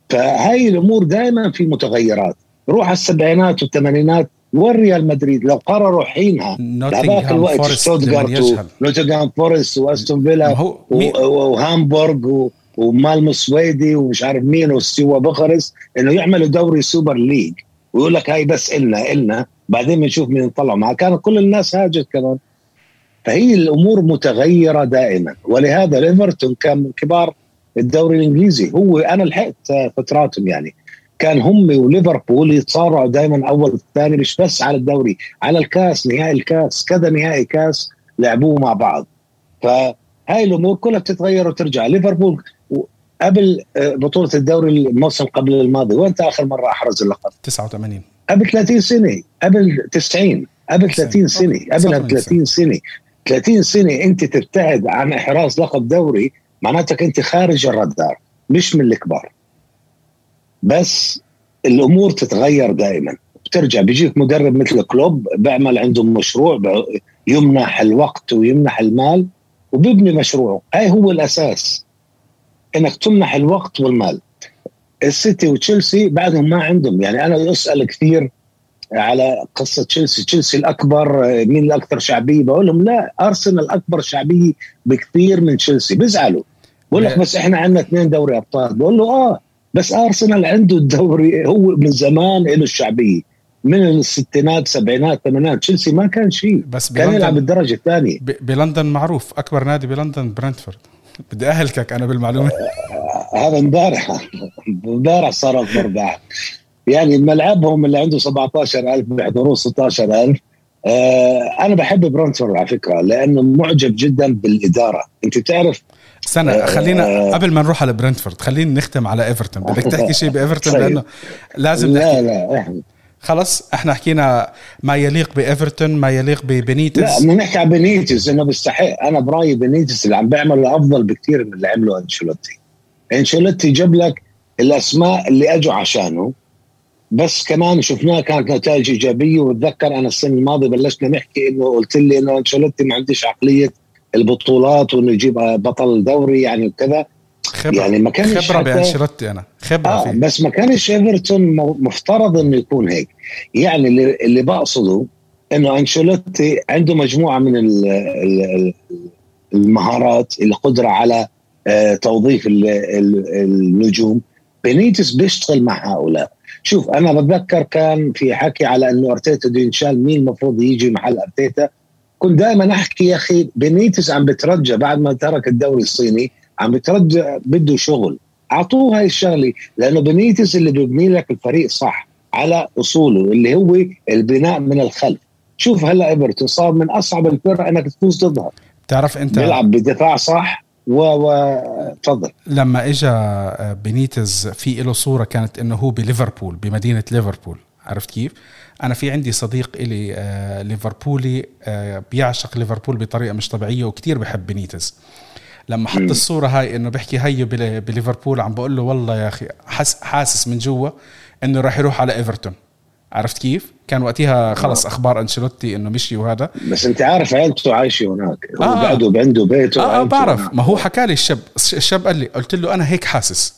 فهاي الأمور دائما في متغيرات. روح السبعينات والثمانينات وين ريال مدريد؟ لو قرروا حينها. هذاك الوقت ستوتغارت ونوتنغهام فورست وأستون فيلا وهامبورغ ومالمو سويدي ومش عارف مين وستيوا بوخارست إنه يعملوا دوري Super League. ويقول لك هاي بس إلنا إلنا. بعدين بنشوف مين طلعوا معه. كانت كل الناس هاجت كمان. فهي الأمور متغيرة دائما. ولهذا إيفرتون كان من كبار الدوري الإنجليزي. هو أنا لحقت فتراتهم يعني. كان هم وليفربول يتصارعوا دائما أول ثاني مش بس على الدوري. على الكاس نهائي الكاس كذا نهائي كاس لعبوه مع بعض. فهاي الأمور كلها بتتغير وترجع. ليفربول قبل آه، بطولة الدوري الموسم قبل الماضي وين آخر مرة أحرز اللقب؟ 89 قبل 30 سنة. قبل 90 قبل 30 سنة. قبل 30 سنة. 30 سنة أنت تبتعد عن إحراز لقب دوري معناتك انت خارج الرادار مش من الكبار. بس الأمور تتغير دائما. بترجع بيجيك مدرب مثل كلوب بيعمل عنده مشروع يمنح الوقت ويمنح المال وبيبني مشروعه. هاي هو الأساس إنك تمنح الوقت والمال. السيتي وتشيلسي بعدهم ما عندهم. يعني أنا أسأل كثير على قصة تشيلسي. تشيلسي الأكبر مين الأكثر شعبية؟ بقول لهم لا أرسنال اكبر شعبية بكثير من تشيلسي. بيزعلوا. بقول لك بس إحنا عندنا اثنين دوري أبطال. بقول له آه بس أرسنال عنده الدوري هو من زمان له الشعبية. من الستينات سبعينات ثمانينات. تشيلسي ما كان شيء. بس كان يلعب بالدرجه الثانية. بلندن معروف. أكبر نادي بلندن برنتفورد. بدي أهلكك أنا بالمعلومة. [LAUGHS] هذا امبارح امبارح صار أكبر يعني ملعبهم اللي عنده 17000 بيحضروه 16000 آه أنا بحب برونتفورد على فكرة لأنه معجب جدا بالإدارة. أنت بتعرف استنى آه خلينا آه قبل ما نروح على برنتفورد خلينا نختم على إيفرتون. بدك [LAUGHS] تحكي شيء بإيفرتون؟ طيب. لأنه لازم لا نحكي. لا إحنا خلص إحنا حكينا ما يليق بإيفرتون ما يليق ببنيتس لا بدنا نحكي عن بنيتس إنه بيستحق. أنا برأيي بنيتس اللي عم بيعمل أفضل بكثير من اللي عمله أنشيلوتي. أنشيلوتي جاب لك الأسماء اللي أجوا عشانه. بس كمان شفناها كانت نتائج إيجابية واتذكر أنا السنة الماضية بلشنا نحكي إنه قلت لي إنه أنشيلوتي ما عنديش عقلية البطولات وإنه يجيب بطل دوري يعني وكذا. خبرة يعني ما كانش خبرة بأنشيلوتي أنا خبرة آه فيه. بس ما كانش إيفرتون مفترض إنه يكون هيك. يعني اللي, اللي بقصده إنه أنشيلوتي عنده مجموعة من المهارات القدره على آه، توظيف النجوم. بينيتس بيشتغل مع هؤلاء. شوف أنا بتذكر كان في حكي على إنه أرتيتا بده ينشال مين المفروض يجي محل أرتيتا. كنت دائما أحكي يا أخي بينيتس عم بترجى بعد ما ترك الدوري الصيني عم بترجى بده شغل. أعطوه هاي الشغلة لأنه بينيتس اللي بيبني لك الفريق صح على أصوله اللي هو البناء من الخلف. شوف هلأ إيفرتون صار من أصعب الفرق إنك تفوز ضدها. بتعرف أنت بيلعب بدفاع صح و تفضل. لما اجى آه، بينيتز في له صورة كانت إنه هو بليفربول بمدينة ليفربول. عرفت كيف؟ أنا في عندي صديق إلي آه ليفربولي آه بيعشق ليفربول بطريقة مش طبيعية وكتير بحب بينيتز لما حط الصورة هاي إنه بحكي هيو بليفربول عم بقول له والله يا أخي حاسس من جوا إنه راح يروح على إيفرتون. عرفت كيف؟ كان وقتها خلص آه. أخبار أنشيلوتي إنه مشي وهذا. بس أنت عارف عيلته عايشة هناك. هو آه. بعده عنده بيته آه, آه بعرف. هناك. ما هو حكى لي الشاب. الشاب قال لي قلت له أنا هيك حاسس.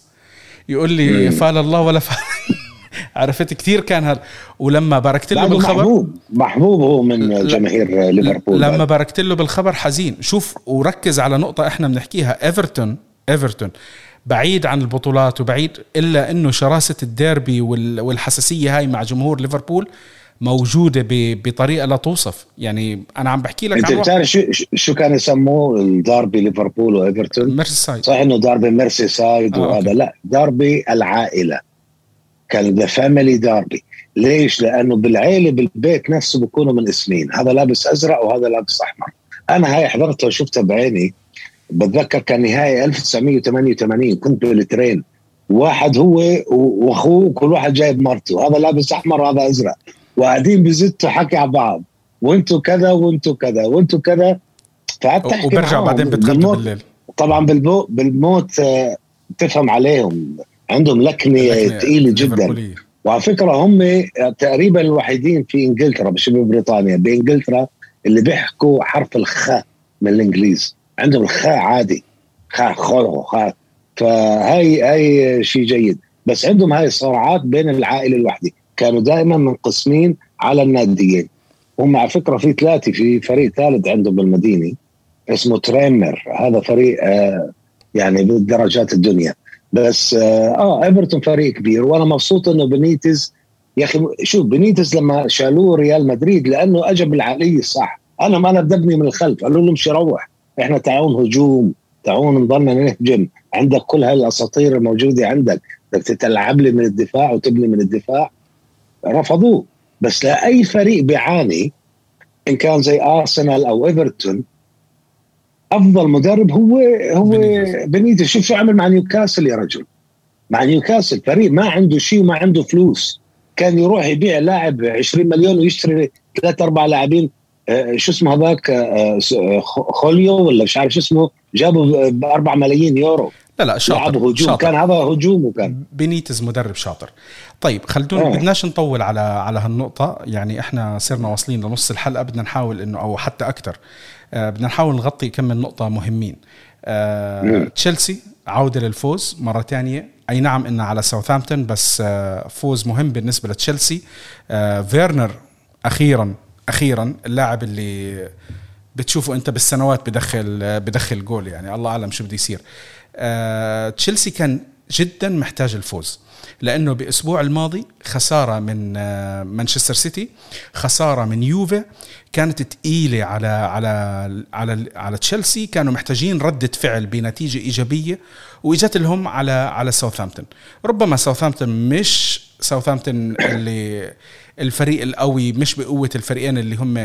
يقول لي فال الله ولا فالك [LAUGHS] عرفت كثير كان هذا. ولما باركت له بالخبر محبوب. محبوب هو من جماهير ليفربول. لما باركت له بالخبر حزين. شوف وركز على نقطة إحنا بنحكيها. إيفرتون إيفرتون بعيد عن البطولات وبعيد إلا إنه شراسة الديربي والحساسية هاي مع جمهور ليفربول موجودة بطريقة لا توصف. يعني أنا عم بحكي لك أنت بتعرف شو شو كان يسموه؟ الداربي ليفربول وإيفرتون؟ ميرسي سايد صحيح إنه داربي ميرسي سايد آه وهذا. لا داربي العائلة. كان the family derby. ليش؟ لأنه بالعيلة بالبيت نفسه بيكونوا منقسمين. هذا لابس أزرق وهذا لابس أحمر. أنا هاي حضرتها وشفتها بعيني. بتذكر كان نهائي 1988 كنت بال train. واحد هو واخوه كل واحد جايب مرته. هذا لابس أحمر وهذا أزرق. وقاعدين بزتوا حكي على بعض. وانتوا كذا وانتوا كذا وانتوا كذا. فقعدت تحكي وبرجع بعدين بتغدوا بالليل. طبعا بالموت, بالموت آه، تفهم عليهم. عندهم لكنة ثقيله جدا. وعلى فكرة هم تقريبا الوحيدين في إنجلترا مش ببريطانيا بإنجلترا اللي بيحكوا حرف الخاء من الإنجليز. عندهم الخاء عادي خاء خلق خاء فهاي هاي شيء جيد. بس عندهم هاي الصراعات بين العائلة الواحده كانوا دائما منقسمين على الناديين. هم على فكرة في ثلاثة في فريق ثالث عندهم بالمدينة اسمه تريمر. هذا فريق آه يعني بالدرجات الدنيا. بس آه, آه إيفرتون فريق كبير. وأنا مبسوط إنه بنيتز يا أخي شوف بنيتز لما شالوه ريال مدريد لأنه اجى بالعقلية الصح أنا ما أنا بدبني من الخلف. قالوا له امشي روح؟ إحنا تعاون هجوم تعاون نضلنا نهجم. عندك كل هاي الاساطير الموجودة عندك. بدك تلعب لي من الدفاع وتبني من الدفاع. رفضوه. بس لأي فريق بيعاني إن كان زي ارسنال أو ايفرتون أفضل مدرب هو هو بنيتز شوف شو عمل مع نيوكاسل يا رجل. مع نيوكاسل فريق ما عنده شيء وما عنده فلوس. كان يروح يبيع لاعب 20 مليون ويشتري ثلاث أربع لاعبين. شو اسمه هذاك؟ آه، آه، خوليو ولا مش عارف شو اسمه؟ جابوا ب 4 ملايين يورو. لا لا شاطر هجوم. شاطر. كان هذا هجوم وكان بنيتز مدرب شاطر. طيب خلدون آه. بدناش نطول على على هالنقطة. يعني إحنا صرنا واصلين لنص الحلقة. بدنا نحاول إنه أو حتى أكثر آه بدنا نحاول نغطي كم من نقطة مهمين. آه تشيلسي عودة للفوز مرة ثانية أي نعم انها على ساوثهامبتون بس آه فوز مهم بالنسبة لتشيلسي. آه فيرنر أخيرا أخيرا اللاعب اللي بتشوفه أنت بالسنوات بدخل بدخل جول يعني الله أعلم شو بده يصير. آه تشيلسي كان جدا محتاج الفوز لأنه بأسبوع الماضي خسارة من آه مانشستر سيتي خسارة من يوفي كانت ثقيله على على على على تشيلسي كانوا محتاجين ردة فعل بنتيجة إيجابية وإجت لهم على على ساوثهامبتون. ربما ساوثهامبتون مش ساوثهامبتون اللي الفريق القوي مش بقوة الفريقين اللي هم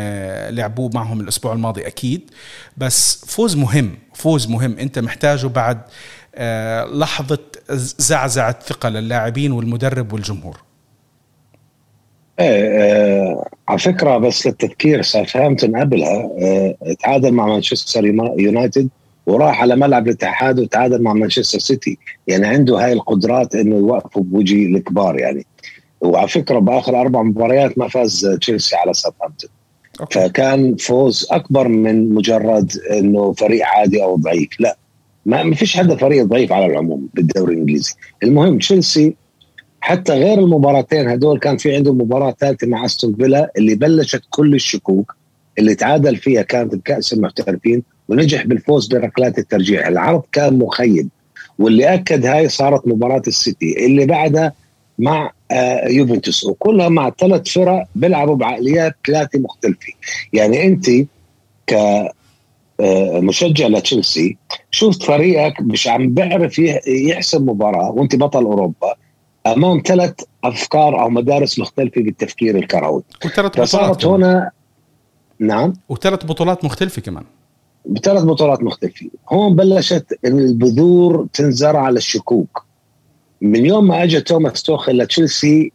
لعبوه معهم الأسبوع الماضي أكيد. بس فوز مهم فوز مهم. أنت محتاجه بعد آه، لحظة زعزعة ثقه للاعبين والمدرب والجمهور. إيه آه على فكرة بس للتذكير ساوثهامبتون قبلها آه تعادل مع مانشستر يونايتد وراح على ملعب الاتحاد وتعادل مع مانشستر سيتي. يعني عنده هاي القدرات إنه يوقفوا بوجه الكبار يعني. وعلى فكرة بآخر أربع مباريات ما فاز تشيلسي على ساوثهامبتون. فكان فوز أكبر من مجرد إنه فريق عادي أو ضعيف. لا ما فيش حدا فريق ضعيف على العموم بالدوري الإنجليزي. المهم تشيلسي حتى غير المباراتين هدول كان في عنده مباراة ثالثة مع أستون فيلا اللي بلشت كل الشكوك اللي تعادل فيها كانت بكأس المحترفين ونجح بالفوز بركلات الترجيح. العرض كان مخيب واللي أكد هاي صارت مباراة السيتي. اللي بعدها مع يوفنتوس. وكلها مع ثلاث فرق بيلعبوا بعقليات ثلاثة مختلفة. يعني أنت ك آه، مشجع لتشيلسي شفت فريقك مش عم بيعرف يحسم مباراة وأنت بطل أوروبا أمام ثلاث أفكار أو مدارس مختلفة بالتفكير الكروي. وثلاث بطولات هنا نعم. وثلاث بطولات مختلفة كمان. بثلاث بطولات مختلفة. هون بلشت البذور تنزرع على الشكوك. من يوم ما اجى توماس توخل لتشيلسي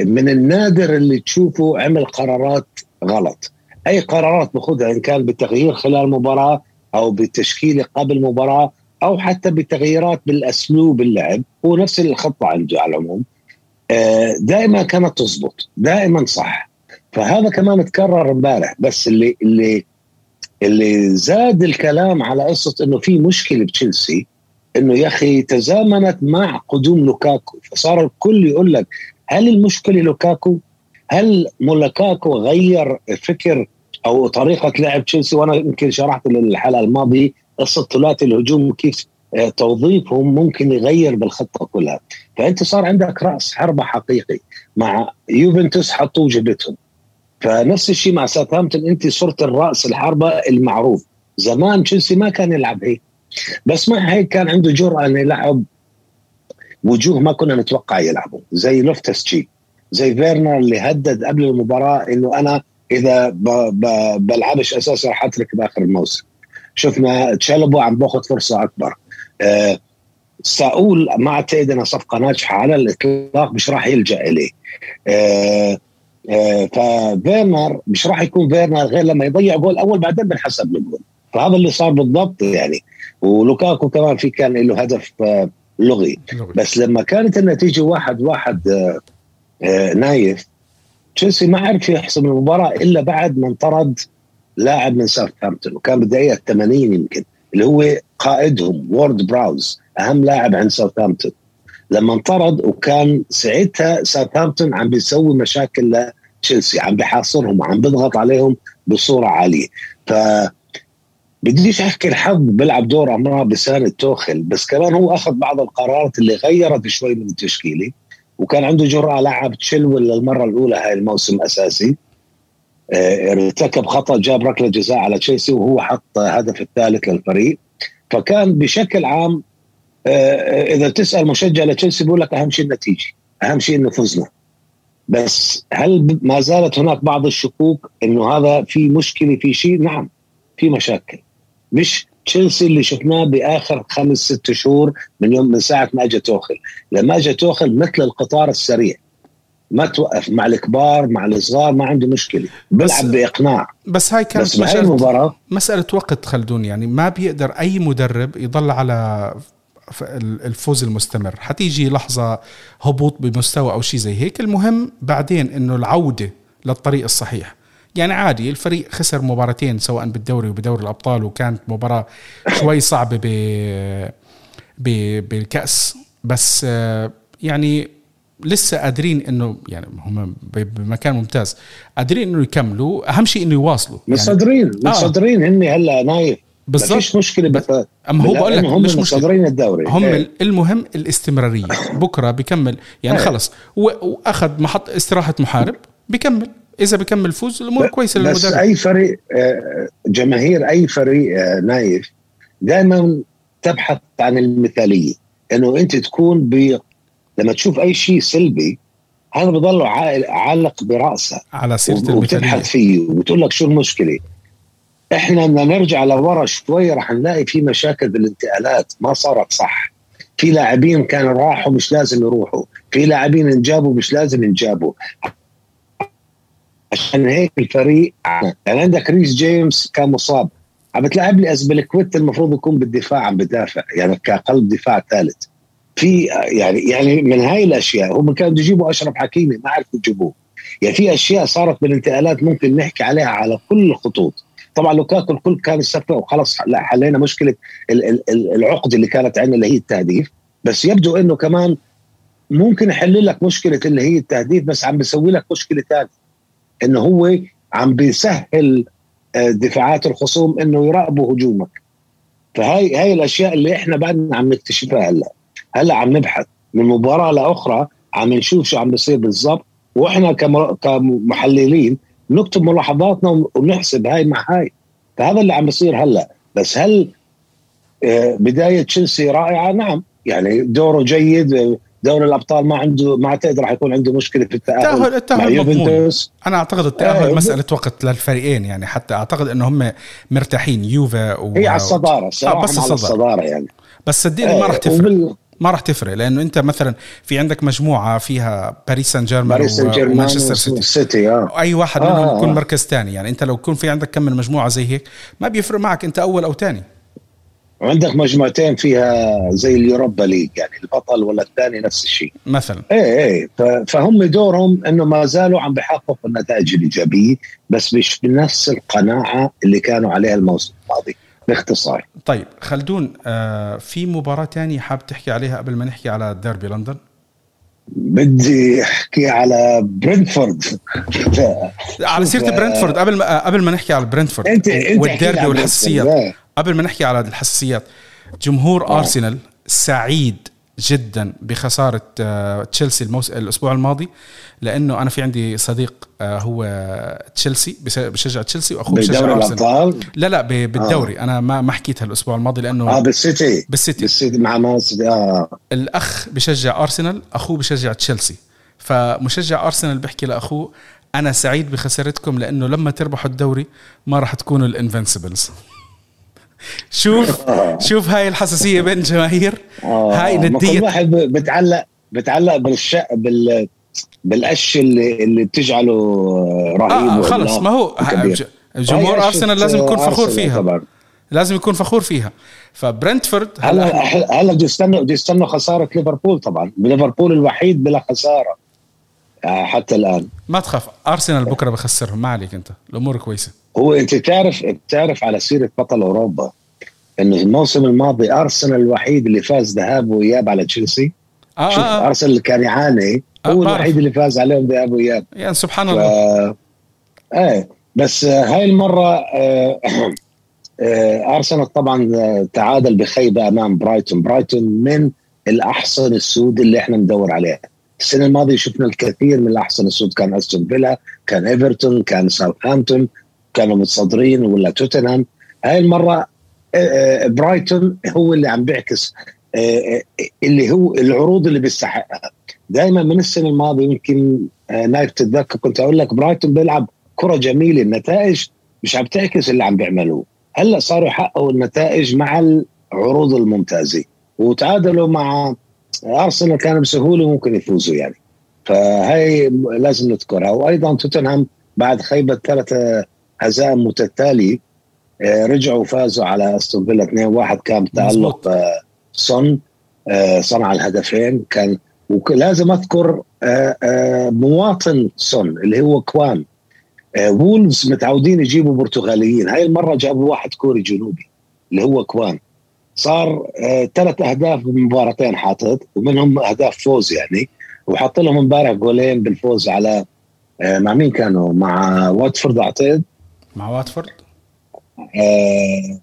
من النادر اللي تشوفه عمل قرارات غلط. أي قرارات باخذها إن كان بالتغيير خلال المباراه أو بالتشكيلة قبل المباراه أو حتى بتغييرات بالأسلوب اللعب هو نفس الخطه عنده على العموم. آه، دائما كانت تزبط دائما صح. فهذا كمان تكرر امبارح. بس اللي اللي اللي زاد الكلام على قصة إنه في مشكلة بتشيلسي انه يا أخي تزامنت مع قدوم لوكاكو فصار الكل يقول لك هل المشكلة لوكاكو؟ هل لوكاكو غير فكر أو طريقة لعب تشيلسي؟ وأنا يمكن شرحت الحلقة الماضية قصة ثلاثي الهجوم كيف آه، توظيفهم ممكن يغير بالخطة كلها. فأنت صار عندك رأس حربة حقيقي مع يوفنتوس حطوه جبتهم فنفس الشيء مع ساوثهامبتون أنت صرت الرأس الحربة المعروف. زمان تشيلسي ما كان يلعب هيك. بس مع هيك كان عنده جرأة إنه يلعب. وجوه ما كنا نتوقع يلعبوا. زي لوفتس تشيك زي فيرنر اللي هدد قبل المباراة إنه أنا إذا ب ب بلعبش أساسا رح اترك بآخر الموسم. شفنا تشالوبا عم بأخذ فرصة أكبر. أه ساؤول ما اعتقد انها صفقة ناجحة على الإطلاق مش راح يلجأ إليه. أه أه ففيرنر مش راح يكون فيرنر غير لما يضيع جول أول بعدين بنحسب الجول فهذا اللي صار بالضبط يعني. ولوكاكو كمان في كان له هدف آه، لغي. بس لما كانت النتيجة واحد واحد آه، آه، نايف تشيلسي ما عرف يحسم المباراة إلا بعد ما انطرد لاعب من ساوثهامبتون وكان بالدقيقة 80 يمكن اللي هو قائدهم وورد براوز أهم لاعب عند ساوثهامبتون. لما انطرد وكان ساعتها ساوثهامبتون عم بيسوي مشاكل تشيلسي عم بحاصرهم وعم بيضغط عليهم بصورة عالية. ف بديش أحكي الحظ بيلعب دور امراه بسان توخل بس كمان هو أخذ بعض القرارات اللي غيرت شوي من التشكيله وكان عنده جرأة لعب تشيلول للمرة الأولى هاي الموسم أساسي. آه ارتكب خطأ جاب ركلة جزاء على تشيلسي وهو حط هدف الثالث للفريق. فكان بشكل عام آه إذا تسأل مشجع لتشيلسي بيقول لك أهم شيء النتيجة أهم شيء إنه فزنا. بس هل ما زالت هناك بعض الشكوك إنه هذا في مشكلة في شيء؟ نعم في مشاكل. مش تشيلسي اللي شفناه بآخر خمس ست شهور من يوم من ساعة ما اجى توخل، لما اجى توخل مثل القطار السريع. ما توقف مع الكبار مع الصغار ما عنده مشكلة. بيلعب بإقناع. بس هاي كانت بس بهاي المباراه مسألة وقت خلدون يعني ما بيقدر أي مدرب يضل على الفوز المستمر. حتيجي لحظة هبوط بمستوى أو شيء زي هيك المهم بعدين أنه العودة للطريق الصحيح. يعني عادي الفريق خسر مباراتين سواء بالدوري وبدوري الأبطال وكانت مباراة شوي صعبة ب بالكأس. بس يعني لسه قادرين إنه يعني هم بمكان ممتاز. قادرين إنه يكملوا. أهم شيء إنه يواصلوا. مصدرين يعني مصدرين آه. هن هلأ نايف بالضبط. فيش مشكلة بس أما هو بقول لك هم مش مصدرين الدوري. هم إيه. المهم الاستمرارية. [LAUGHS] بكرة بكمل يعني إيه. خلص. وأخذ محط استراحة محارب بكمل إذا بكمل فوز الأمور كويسة للمدرب. بس أي فريق جماهير أي فريق نايف دائما تبحث عن المثالية. إنه أنت تكون ب لما تشوف أي شيء سلبي هذا بضل عالق برأسه. على سيرة المثالية. وبتبحث فيه وبتقول لك شو المشكلة. إحنا بدنا نرجع لورا شوي رح نلاقي في مشاكل بالانتقالات. ما صارت صح. في لاعبين كانوا راحوا مش لازم يروحوا. في لاعبين انجابوا مش لازم ينجابوا. عشان هيك الفريق يعني عندك ريس جيمس كان مصاب. عم بتلعب لي ازبلكويت المفروض يكون بالدفاع عم بدافع يعني كقلب دفاع ثالث. في يعني يعني من هاي الأشياء هم كانوا يجيبوا أشرف حكيمي ما عرفوا يجيبوه. يعني في أشياء صارت بالانتقالات ممكن نحكي عليها على كل الخطوط. طبعا لوكاكو الكل كان استفى وخلص حلينا مشكلة العقده اللي كانت عندنا اللي هي التهديف. بس يبدو إنه كمان ممكن يحل لك مشكلة اللي هي التهديف بس عم بيسوي لك مشكلة ثانية انه هو عم بيسهل دفاعات الخصوم إنه يراقبوا هجومك. فهاي هاي الأشياء اللي إحنا بعدنا عم نكتشفها هلأ. هلأ عم نبحث من مباراة لأخرى عم نشوف شو عم بيصير بالضبط. وإحنا كمحللين نكتب ملاحظاتنا ونحسب هاي مع هاي. فهذا اللي عم بيصير هلأ. بس هل بداية تشيلسي رائعة؟ نعم. يعني دوره جيد دوري الأبطال ما عنده ما أعتقد راح يكون عنده مشكلة في التأهل التاهل مضمون. أنا أعتقد التأهل آه مسألة وقت للفريقين يعني حتى أعتقد إنه هم مرتاحين يوفا و... هي على الصدارة آه بس الصدارة. الصدارة يعني. بس صدقني آه ما راح تفرق. وبال... ما راح تفرق لأنه أنت مثلا في عندك مجموعة فيها باريس سان جيرمان باريس سان جيرمان ومانشستر سيتي سيتي آه. أي واحد منهم آه. يكون مركز ثاني. يعني أنت لو يكون في عندك كم من مجموعة زي هيك ما بيفرق معك أنت أول أو ثاني. وعندك مجموعتين فيها زي ال Europa League يعني البطل ولا الثاني نفس الشيء. مثلا. إيه إيه. فهم دورهم إنه ما زالوا عم بيحققوا النتائج الإيجابية بس مش بنفس القناعة اللي كانوا عليها الموسم الماضي باختصار. طيب خلدون آه في مباراة تانية حاب تحكي عليها قبل ما نحكي على ديربي لندن؟ بدي أحكي على برنتفورد على سيرة برنتفورد قبل ما قبل ما نحكي على برنتفورد والديربي والحساسيات قبل ما نحكي على الحساسيات جمهور أوه. أرسنال سعيد جدا بخسارة تشيلسي الموس... الأسبوع الماضي لأنه أنا في عندي صديق هو تشيلسي بشجع تشيلسي وأخوه بشجع أرسنال. لا لا بالدوري آه. أنا ما ما حكيتها الأسبوع الماضي لأنه آه بالسيتي. بالسيتي. بالسيتي مع آه. الأخ بشجع أرسنال أخوه بشجع تشيلسي. فمشجع أرسنال بيحكي لأخوه أنا سعيد بخسارتكم لأنه لما تربحوا الدوري ما راح تكونوا ال Invincibles شوف شوف هاي الحساسية بين الجماهير هاي نديه كل واحد بتعلق بتعلق بالشق بال بالقش اللي اللي بتجعله رهيب آه خلص. ما هو جمهور أرسنال لازم يكون فخور فيها. طبعا. لازم يكون فخور فيها. فبرنتفورد هلا هلا بده يستنوا بده يستنوا خسارة ليفربول طبعا. ليفربول الوحيد بلا خسارة. حتى الآن. ما تخاف. أرسنال بكرة بخسرهم. ما عليك أنت. الأمور كويسة. هو أنت تعرف بتعرف على سيرة بطل أوروبا انه الموسم الماضي أرسنال الوحيد اللي فاز ذهاب وإياب على تشيلسي؟ آه شوف آه. أرسنال كان يعاني. آه، هو. الوحيد اللي فاز عليهم ذهاب وإياب. يعني سبحان ف... الله. إيه بس آه، هاي المرة آه، [COUGHS] آه، أرسنال طبعا آه، تعادل بخيبة أمام برايتون. برايتون من الأحصنة السود اللي إحنا ندور عليها. السنة الماضية شفنا الكثير من الأحصنة السود. كان أستون فيلا كان إيفرتون كان ساوثهامبتون. كانوا متصدرين ولا توتنهام. هاي المرة آه، آه، برايتون هو اللي عم بيعكس آه، اللي هو العروض اللي بيستحقها. دائما من السنة الماضية يمكن نايف تتذكر كنت أقول لك برايتون بيلعب كرة جميلة النتائج مش عم تعكس اللي عم بيعملوه. هلأ صاروا يحققوا النتائج مع العروض الممتازة. وتعادلوا مع أرسنال كانوا بسهولة ممكن يفوزوا يعني. فهي لازم نذكرها. وأيضا توتنهام بعد خيبة ثلاث هزائم متتاليه آه، رجعوا فازوا على أستون فيلا 2-1 كان تالق. آه، سون آه، صنع الهدفين. كان ولازم أذكر مواطن سون اللي هو كوان. وولفز متعودين يجيبوا برتغاليين. هاي المرة جابوا واحد كوري جنوبي اللي هو كوان. صار ثلاث أهداف بمباراتين حاطط ومنهم أهداف فوز يعني. وحط لهم امبارح جولين بالفوز على مع مين كانوا؟ مع واتفورد أعتقد. مع واتفورد؟ آه،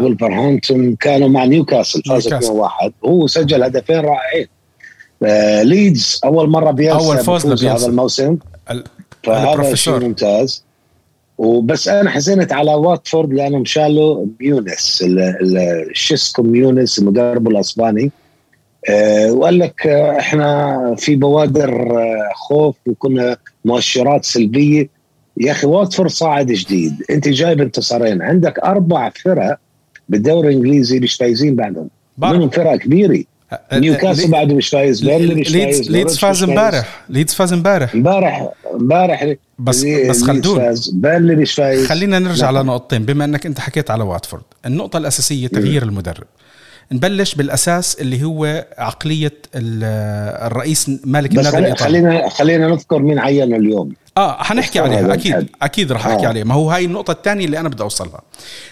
وولفرهامبتون كانوا مع نيوكاسل فاز نيوكاسل. 2-1 هو سجل هدفين رائعين. آه، ليدز أول مرة بيلسا أول فوز. هذا الموسم. ال- فهذا شيء. ممتاز. وبس أنا حزنت على واتفورد لأنهم شالوا مونيوز ال- ال- شيسكو مونيوز المدرب الأسباني. آه، وقال لك آه، إحنا في بوادر آه، خوف وكنا مؤشرات سلبية. يا أخي واتفورد صاعد جديد. أنت جايب انتصارين. عندك أربع فرق بالدوري الإنجليزي مش فايزين بعدهم. منهم فرق كبيرة. نيوكاسل بعده مش فايز بيرنلي مش ليدز فايز ليدز فاز. امبارح. ليدز فاز امبارح. امبارح امبارح بس بس خلدون. بيرنلي مش فايز خلينا نرجع نعم. لنقطتين. بما إنك أنت حكيت على واتفورد النقطة الأساسية تغيير المدرب. نبلش بالأساس اللي هو عقلية ال- الرئيس مالك بس النادي الإيطالي خلينا خلينا نذكر مين عينه اليوم آه حنحكي عليها أكيد. أكيد رح أحكي آه. عليها ما هو هاي النقطة الثانية اللي أنا بدي أوصلها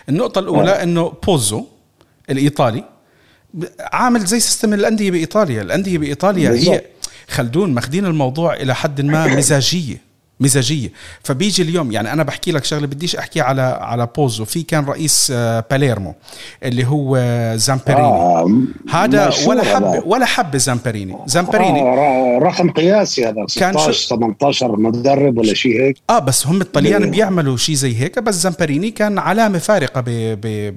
النقطة الأولى آه. إنه بوتزو الإيطالي ب- عامل زي system الأندية بإيطاليا الأندية بإيطاليا هي بالضبط. خلدون ماخذين الموضوع إلى حد ما مزاجية مزاجية. فبيجي اليوم يعني أنا بحكي لك شغلة بديش أحكي على على بوتزو. في كان رئيس آه، باليرمو اللي هو زامبريني. آه هذا ولا هذا. حب ولا حب زامبريني. زامبريني آه رقم قياسي هذا كان 16 شو- 18 مدرب ولا شيء هيك. آه بس هم الطليان بي- بيعملوا شيء زي هيك بس زامبريني كان علامة فارقة ب ب ب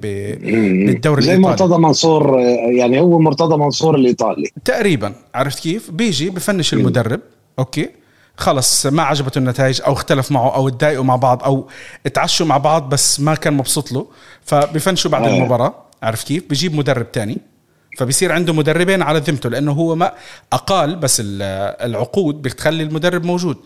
بالدوري زي الإيطالي. مرتضى منصور آه، يعني هو مرتضى منصور الإيطالي. تقريبا. عرفت كيف؟ بيجي بفنش المدرب. أوكي. خلص ما عجبته النتائج أو اختلف معه أو تضايقوا مع بعض أو اتعشوا مع بعض بس ما كان مبسوط له. فبفنشوا بعد آه. المباراة عرفت كيف؟ بجيب مدرب تاني. فبصير عنده مدربين على ذمته لأنه هو ما أقال بس ال- العقود بتخلي المدرب موجود.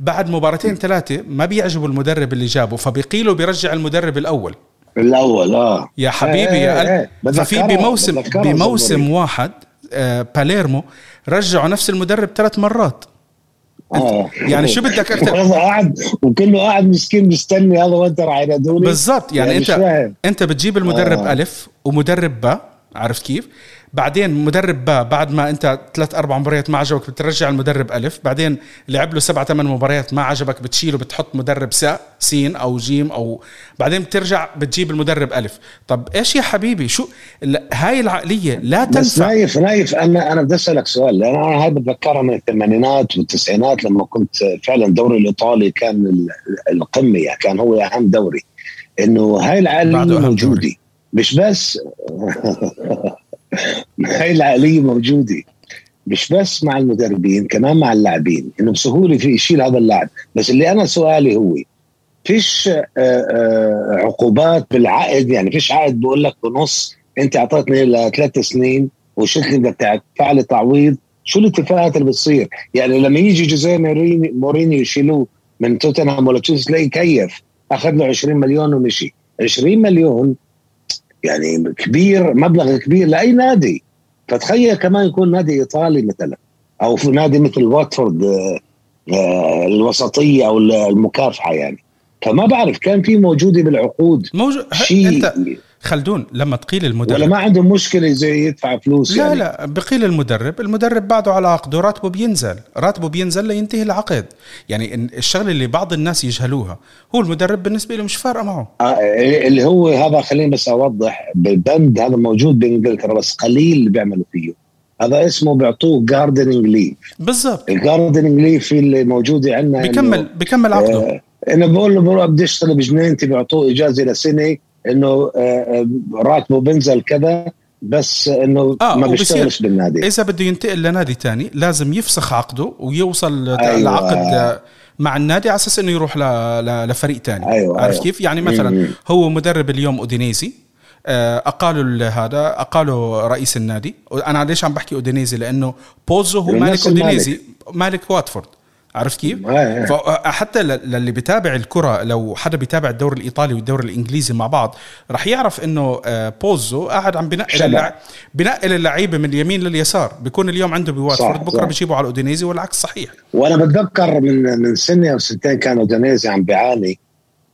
بعد مباراتين ثلاثة ما بيعجبوا المدرب اللي جابه فبيقيله بيرجع المدرب الأول. الأول آه. يا حبيبي إيه، يا إيه، قلب بتذكرها- ففي بموسم بموسم. واحد آه باليرمو رجعوا نفس المدرب ثلاث مرات. آه. يعني شو بدك أكتر؟ هذا قاعد وكانه قاعد مسكين مستني هذا وانت راح ينادوني بالضبط يعني, مش أنت. أنت بتجيب المدرب آه. ألف ومدرب باء عرفت كيف؟ بعدين مدرب باء بعد ما انت ثلاث أربع مباريات ما عجبك بترجع المدرب ألف بعدين لعب له سبع ثمان مباريات ما عجبك بتشيله بتحط مدرب ساء سين أو جيم أو بعدين بترجع بتجيب المدرب ألف. طب إيش يا حبيبي؟ شو هاي العقلية لا بس تنفع. نايف نايف أنا أنا بدي أسألك سؤال لأن أنا هاي بتذكرها من الثمانينات والتسعينات لما كنت فعلا الدوري الإيطالي كان ال- القمة يعني كان هو أهم دوري. إنه هاي العقلية موجودة. مش بس [LAUGHS] هاي العقلية موجودة. مش بس مع المدربين كمان مع اللاعبين. إنه بسهولة في يشيل هذا اللاعب. بس اللي أنا سؤالي هو فيش آه، آه، عقوبات بالعقد؟ يعني فيش عقد بقول لك بنص أنت أعطيتني لثلاث سنين وشلت لي بدك تدفع لي تعويض شو الاتفاقات اللي بتصير؟ يعني لما يجي جوزيه موريني مورينيو يشيلوه من توتنهام ولا تشيلسي تلاقيه كيف؟ أخذ له 20 مليون ومشي. 20 مليون يعني كبير مبلغ كبير لأي نادي. فتخيل كمان يكون نادي إيطالي مثلا أو في نادي مثل واتفورد آه، آه، الوسطية أو المكافحة يعني. فما بعرف كان في موجودة بالعقود موجود شيء انت خلدون لما تقيل المدرب. ولا ما عندهم مشكلة زي يدفع فلوس لا يعني. لا بقيل المدرب المدرب بعده على عقده راتبه بينزل راتبه بينزل لينتهي العقد. يعني الشغلة اللي بعض الناس يجهلوها هو المدرب بالنسبة له مش فارقة معه. آه اللي هو هذا خليني بس أوضح بالبند هذا موجود بإنجلترا بس قليل اللي بيعملوا فيه. هذا اسمه بيعطوه gardening leave بالضبط. ال gardening leave اللي موجوده عندنا بكمل بكمل عقده. آه إنه بقول له بروح بدي اشتغل بجنينتي بيعطوه إجازة لسنة إنه آه، آه، راتبه بنزل كذا بس إنه آه ما بيشتغلش بالنادي إذا بده ينتقل لنادي تاني لازم يفسخ عقده ويوصل أيوة. لعقد مع النادي على أساس إنه يروح ل... ل... لفريق تاني أيوة، عارف أيوة. كيف يعني مثلا مم. هو مدرب اليوم أودينيزي آه، اقالوا ال- هذا اقالوا رئيس النادي أنا ليش عم بحكي أودينيزي لأنه بوزو هو مالك. أودينيزي مالك واتفورد عرفت كيف؟ آه، آه. فحتى للي بيتابع الكرة لو حدا بيتابع الدوري الإيطالي والدوري الإنجليزي مع بعض رح يعرف إنه آه، بوزو قاعد عم بنقل. اللع... بنقل اللعيبة من اليمين لليسار بيكون اليوم عنده بواتفورد بكرة صح. بيجيبه على الأودينيزي والعكس صحيح وأنا بتذكر من من سنة أو سنتين كان أودينيزي عم بيعاني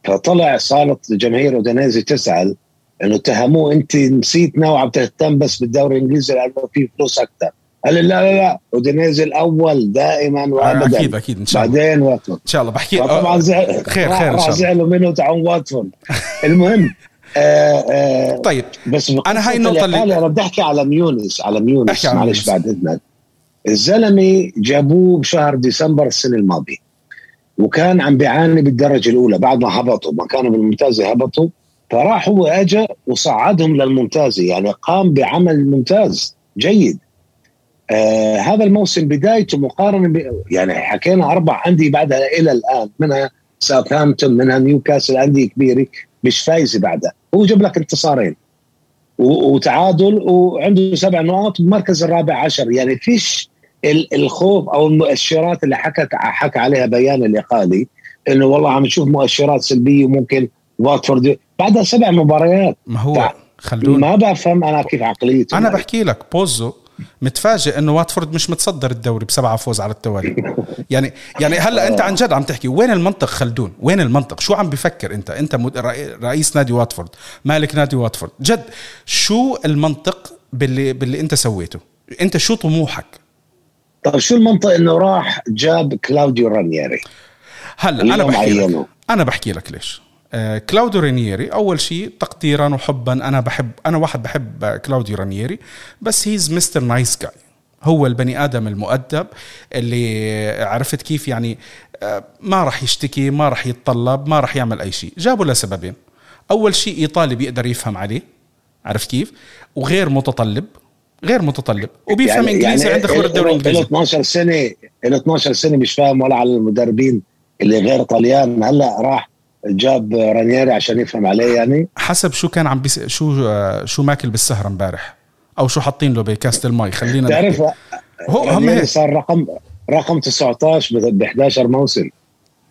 فطلع صارت جماهير أودينيزي تسال إنه اتهموه أنت نسيتنا وعم تهتم بس بالدوري الإنجليزي لأنه في فلوس أكثر قال لا لا لا اودينيزي الأول دائما وابدا. أكيد أكيد إن شاء الله. بعدين واتفورد إن شاء الله بحكي طبعا آه، زعل خير خير إن شاء الله. زعلوا منه تاعون واتفورد [LAUGHS] المهم آه آه طيب بس أنا هاي النقطة اللي- أنا بدي احكي على مونيوز على مونيوز معلش. بعد إذنك. الزلمة جابوه بشهر ديسمبر السنة الماضية وكان عم بيعاني بالدرجة الأولى بعد ما هبطوا ما كانوا بالممتازه هبطوا. فراح هو اجى وصعدهم للممتازه يعني قام بعمل ممتاز جيد. آه هذا الموسم بدايته مقارنة ب... يعني حكينا أربع أندية بعدها إلى الآن منها ساوثهامبتون منها نيوكاسل أندية كبيرة مش فايزة بعدها. هو جاب لك انتصارين و- وتعادل وعنده سبع نقاط بالمركز الرابع عشر. يعني فيش ال- الخوف أو المؤشرات اللي حكى حكى عليها بيان الاقالي إنه والله عم نشوف مؤشرات سلبية وممكن واتفورد. بعدها سبع مباريات. ما هو خلدون. ما بفهم أنا كيف عقليته أنا بحكي لك بوتزو متفاجئ إنه واتفورد مش متصدر الدوري بسبعة فوز على التوالي. يعني يعني هلأ أنت عن جد عم تحكي وين المنطق خلدون؟ وين المنطق؟ شو عم بفكر أنت؟ أنت رئيس نادي واتفورد مالك نادي واتفورد. جد شو المنطق باللي باللي أنت سويته؟ أنت شو طموحك؟ طيب شو المنطق إنه راح جاب كلاوديو رانييري؟ هلأ أنا بحكي لك. أنا بحكي لك ليش. آه، كلاوديو رانييري. أول شيء تقديرا وحبا أنا بحب أنا واحد بحب كلاوديو رانييري بس he's Mister nice guy هو البني آدم المؤدب اللي عرفت كيف يعني آه، ما راح يشتكي ما راح يتطلب ما راح يعمل أي شيء. جابوا لسببين أول شيء ايطالي بيقدر يفهم عليه. عرفت كيف؟ وغير متطلب غير متطلب. وبيفهم يعني إنجليزي عنده خبرة الدوري الانجليزي 12 سنه له 12 سنة مش فاهم ولا على المدربين اللي غير طليان. هلأ راح جاب رانييري عشان يفهم عليه يعني. حسب شو كان عم بيس... شو شو ماكل بالسهرة امبارح أو شو حاطين له بكاسه المي خلينا تعرف. هو هم هيك. صار رقم رقم 19 ب 11 موسم.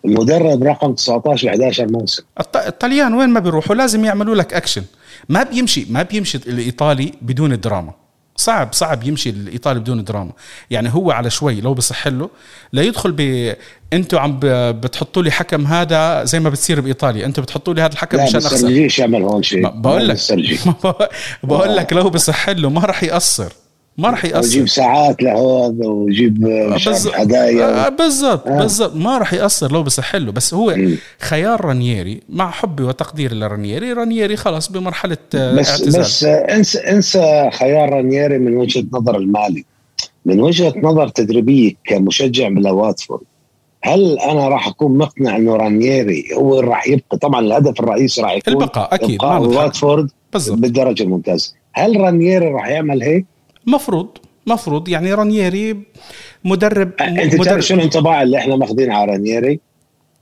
المدرب رقم 19 ب 11 موسم. الط... الطليان وين ما بيروحوا لازم يعملوا لك اكشن ما بيمشي ما بيمشي الإيطالي بدون دراما صعب صعب يمشي الإيطالي بدون دراما. يعني هو على شوي لو بصح له لا يدخل ب أنتوا عم. بتحطوا لي حكم هذا زي ما بتصير بإيطاليا. أنتوا بتحطوا لي هذا الحكم لا مشان أخسر. السرجيش يعمل هون شيء. بقول لك [LAUGHS] بقول لك لو بصح له ما راح يقصر ما راح يقصر ويجيب ساعات عارف بالضبط هدايا آه، بالضبط آه. بالضبط. ما راح يأثر لو بصح له بس هو مم. خيار رانييري مع حبي وتقديري لرانييري رانييري خلص بمرحلة آه، بس اعتزال بس آه، انسى انسى خيار رانييري من وجهة نظر المالي. من وجهة نظر تدريبية كمشجع من واتفورد. هل أنا راح أكون مقنع إنه رانييري هو اللي راح يبقى؟ طبعا الهدف الرئيسي راح يكون البقاء أكيد. واتفورد بالضبط. بالدرجة الممتازة. هل رانييري راح يعمل هيك؟ مفروض مفروض يعني رانييري مدرب أنت مدرب شو الانطباع اللي إحنا ماخذين على رانييري؟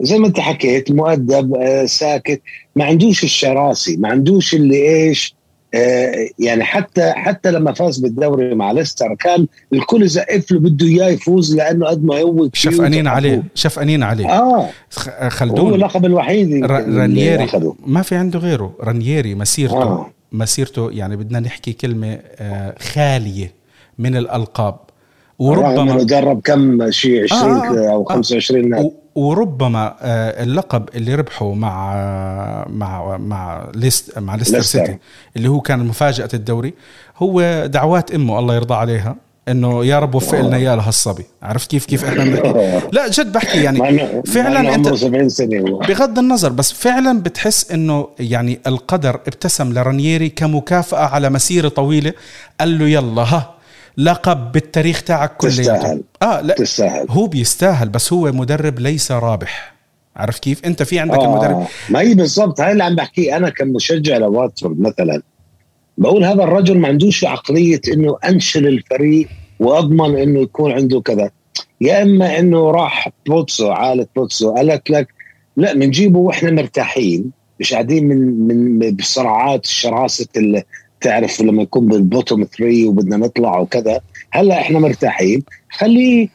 زي ما أنت حكيت مؤدب آه، ساكت ما عندوش الشراسي ما عندوش اللي إيش آه، يعني حتى حتى لما فاز بالدوري مع ليستر كان الكل زقف له بده إياه يفوز لأنه قد ما هو شفقانين. عليه شفقانين عليه آه خ- هو خلدون اللقب الوحيد رانييري. ما في عنده غيره رانييري مسيرته آه. مسيرته يعني بدنا نحكي كلمة آه، خالية من الألقاب. وربما درب كم شيء 20 آه, آه، أو 25 آه وربما آه اللقب اللي ربحه مع مع مع ليست مع ليستر. سيتي اللي هو كان مفاجأة الدوري هو دعوات أمه الله يرضى عليها. إنه يا رب وفق لنا إياه لهالصبي. عرفت كيف كيف إحنا لا جد بحكي يعني فعلا أنت 70 سنة بغض النظر بس فعلا بتحس إنه يعني القدر ابتسم لرانييري كمكافأة على مسيرة طويلة. قال له يلا ها لقب بالتاريخ تاعك كله تستاهل. آه لا تستاهل. هو بيستاهل بس هو مدرب ليس رابح. عرف كيف؟ أنت في عندك آه. المدرب؟ ما هي بالضبط هاي اللي عم بحكيه أنا كمشجع لواتفورد مثلا. بقول هذا الرجل ما عندوش عقلية إنه أنشل الفريق وأضمن إنه يكون عنده كذا. يا إما إنه راح بوتزو عائلة بوتزو قالت لك لا بنجيبه وإحنا مرتاحين مش قاعدين من من بصراعات شراسة تعرف لما يكون بال bottom 3 وبدنا نطلع وكذا. هلأ إحنا مرتاحين. خليه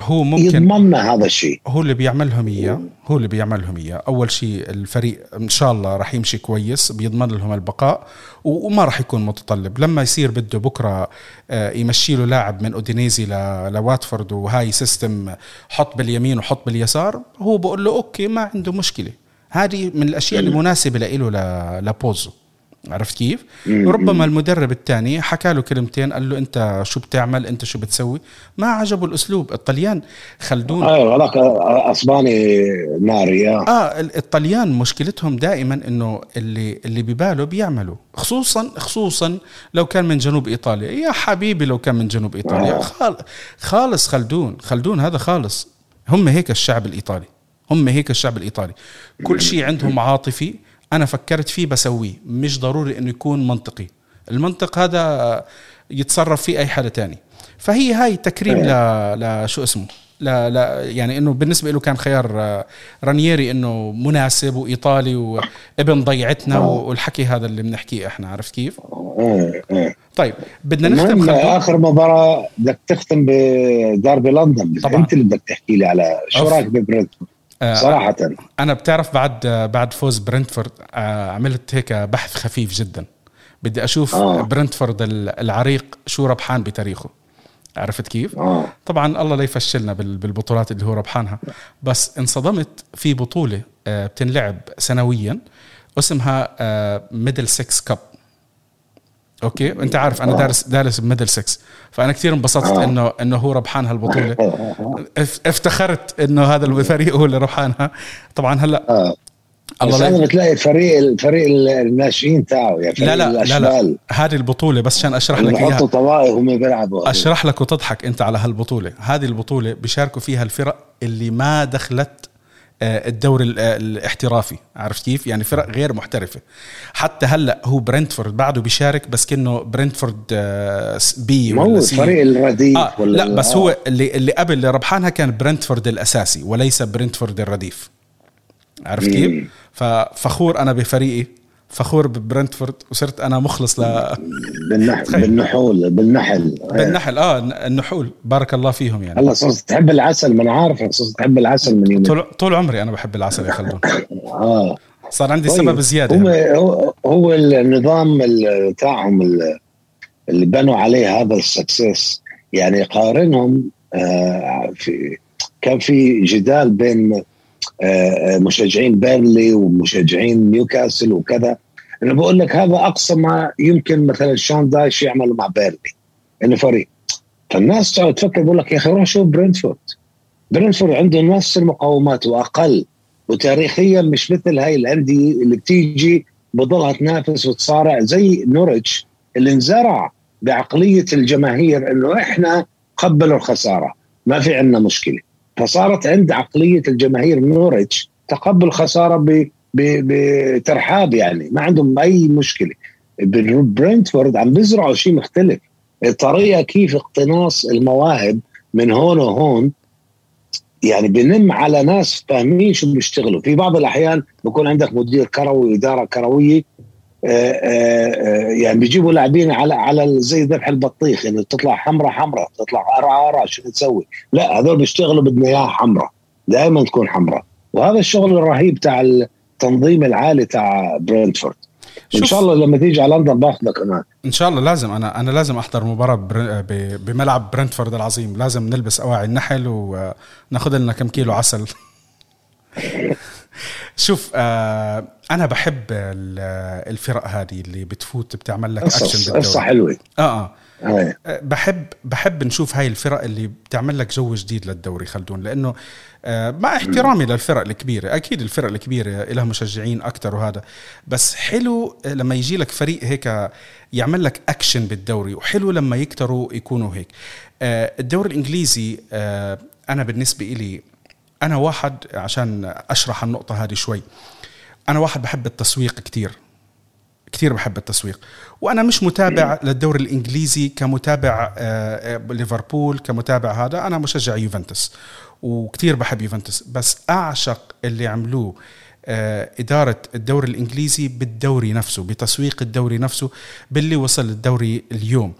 هو ممكن يضمننا هذا الشيء. هو اللي بيعملهم إياه هو اللي بيعملهم إياه. أول شيء الفريق إن شاء الله راح يمشي كويس بيضمن لهم البقاء وما راح يكون متطلب. لما يصير بده بكرة آه، يمشي له لاعب من أودينيزي لواتفورد وهاي system حط باليمين وحط باليسار هو بقول له okay ما عنده مشكلة. هذه من الأشياء المناسبه له لبوتزو. عرفت كيف؟ ربما المدرب الثاني حكى له كلمتين قال له أنت شو بتعمل؟ أنت شو بتسوي؟ ما عجبه الأسلوب. الطليان خلدون. أيوه هذاك أسباني ناري آه, آه الطليان مشكلتهم دائما إنه اللي اللي بباله بيعملوا. خصوصا خصوصا لو كان من جنوب إيطاليا. يا حبيبي لو كان من جنوب إيطاليا. آه. خالص خلدون. خلدون هذا خالص. هم هيك الشعب الإيطالي. هم هيك الشعب الإيطالي. كل شيء عندهم عاطفي. أنا فكرت فيه بسويه مش ضروري إنه يكون منطقي المنطق هذا يتصرف فيه أي حدا تاني فهي هاي تكريم ل... لشو اسمه لا لا يعني إنه بالنسبة له كان خيار آه، رانييري إنه مناسب وإيطالي وابن ضيعتنا آه. والحكي هذا اللي بنحكيه إحنا عرفت كيف؟ آه، طيب بدنا نختم آخر مباراة بدك تختم بداربي لندن طبعا أنت اللي بدك تحكي لي على شو رأيك ببرنتفورد؟ آه، صراحة أنا بتعرف بعد بعد فوز برنتفورد آه، عملت هيك بحث خفيف جدا بدي أشوف آه. برنتفورد العريق شو ربحان بتاريخه عرفت كيف؟ آه. طبعا الله لا يفشلنا بالبطولات اللي هو ربحانها بس انصدمت في بطولة بتنلعب سنويا اسمها Middlesex Cup okay؟ أنت عارف أنا دارس دارس ب Middlesex فأنا كثير انبسطت آه. انه إنه هو ربحان هالبطولة. افتخرت إنه هذا الفريق هو اللي ربحانها. طبعا هلأ آه. الله لا بتلاقي فريق الفريق الناشئين تاعه يعني لا لا لا لا. هذه البطولة بس عشان أشرح لك إياها. طوائف هم بيلعبوا. أشرح لك وتضحك أنت على هالبطولة. هذه البطولة بيشاركوا فيها الفرق اللي ما دخلت آه، الدوري الاحترافي. عرفت كيف؟ يعني فرق غير محترفة. حتى هلأ هو برنتفورد بعده بيشارك بس كأنه برنتفورد آه، B ولا C. الفريق الرديف آه ولا لا بس آه. هو اللي اللي قبل اللي ربحانها كان برنتفورد الأساسي وليس برنتفورد الرديف. عرفت كيف؟ ففخور أنا بفريقي. فخور ببرنتفورد وصرت أنا مخلص ل بالنحل بالنحول بالنحل. بالنحل آه النحول. بارك الله فيهم يعني. هلا صرت تحب العسل أنا عارفك صرت تحب العسل من يومين. طول, طول عمري أنا بحب العسل يا خلدون. [LAUGHS] آه. صار عندي طيب. سبب زيادة هو يعني. هو, هو النظام تاعهم اللي بنوا عليه هذا السكسس يعني قارنهم آه في كان في جدال بين مشجعين بيرنلي ومشجعين نيوكاسل وكذا. أنا بقول لك هذا أقصى ما يمكن مثلا شون دايش يعمله مع بيرنلي. إنه فريق. فالناس تقعد تفكر بقول لك يا أخي روح شوف برنتفورد برنتفورد عنده نفس المقومات وأقل وتاريخيا مش مثل هاي الأندية اللي بتيجي بضلها تنافس وتصارع زي نورتش اللي انزرع بعقلية الجماهير إنه إحنا قبلوا الخسارة. ما في عندنا مشكلة. فصارت عند عقلية الجماهير نورتش تقبل خسارة بترحاب يعني ما عندهم أي مشكلة. برنتفورد عم بيزرعوا شيء مختلف. الطريقة كيف اقتناص المواهب من هون وهون يعني بنم على ناس فاهمين شو بيشتغلوا. في بعض الأحيان بكون عندك مدير كروي إدارة كروية يعني بيجيبوا لاعبين على على زي ذبح البطيخ يعني تطلع حمراء حمراء تطلع قرعه قرعه شو تسوي. لا هذول بيشتغلوا بدنا اياها حمراء دائما تكون حمراء. وهذا الشغل الرهيب تاع التنظيم العالي تاع برنتفورد إن شاء الله لما تيجي على لندن باخذك أنا إن شاء الله لازم. أنا أنا لازم أحضر مباراة بر... ب... بملعب برنتفورد العظيم. لازم نلبس أواعي النحل وناخذ لنا كم كيلو عسل. [LAUGHS] شوف آه أنا بحب الفرق هذه اللي بتفوت بتعمل لك اكشن بالدوري قصة حلوة. آه آه. بحب بحب نشوف هاي الفرق اللي بتعمل لك جو جديد للدوري خلدون. لأنه آه، مع احترامي للفرق الكبيرة أكيد الفرق الكبيرة لها مشجعين أكثر وهذا. بس حلو لما يجي لك فريق هيك يعمل لك اكشن بالدوري وحلو لما يكتروا يكونوا هيك. آه، الدوري الإنجليزي آه، أنا بالنسبة إلي أنا واحد عشان أشرح النقطة هذه شوي أنا واحد بحب التسويق كتير كثير بحب التسويق وأنا مش متابع للدوري الإنجليزي كمتابع آه، آه، ليفربول كمتابع هذا أنا مشجع يوفنتوس وكثير بحب يوفنتوس بس أعشق اللي عملوه آه، إدارة الدوري الإنجليزي بالدوري نفسه بتسويق الدوري نفسه باللي وصل الدوري اليوم.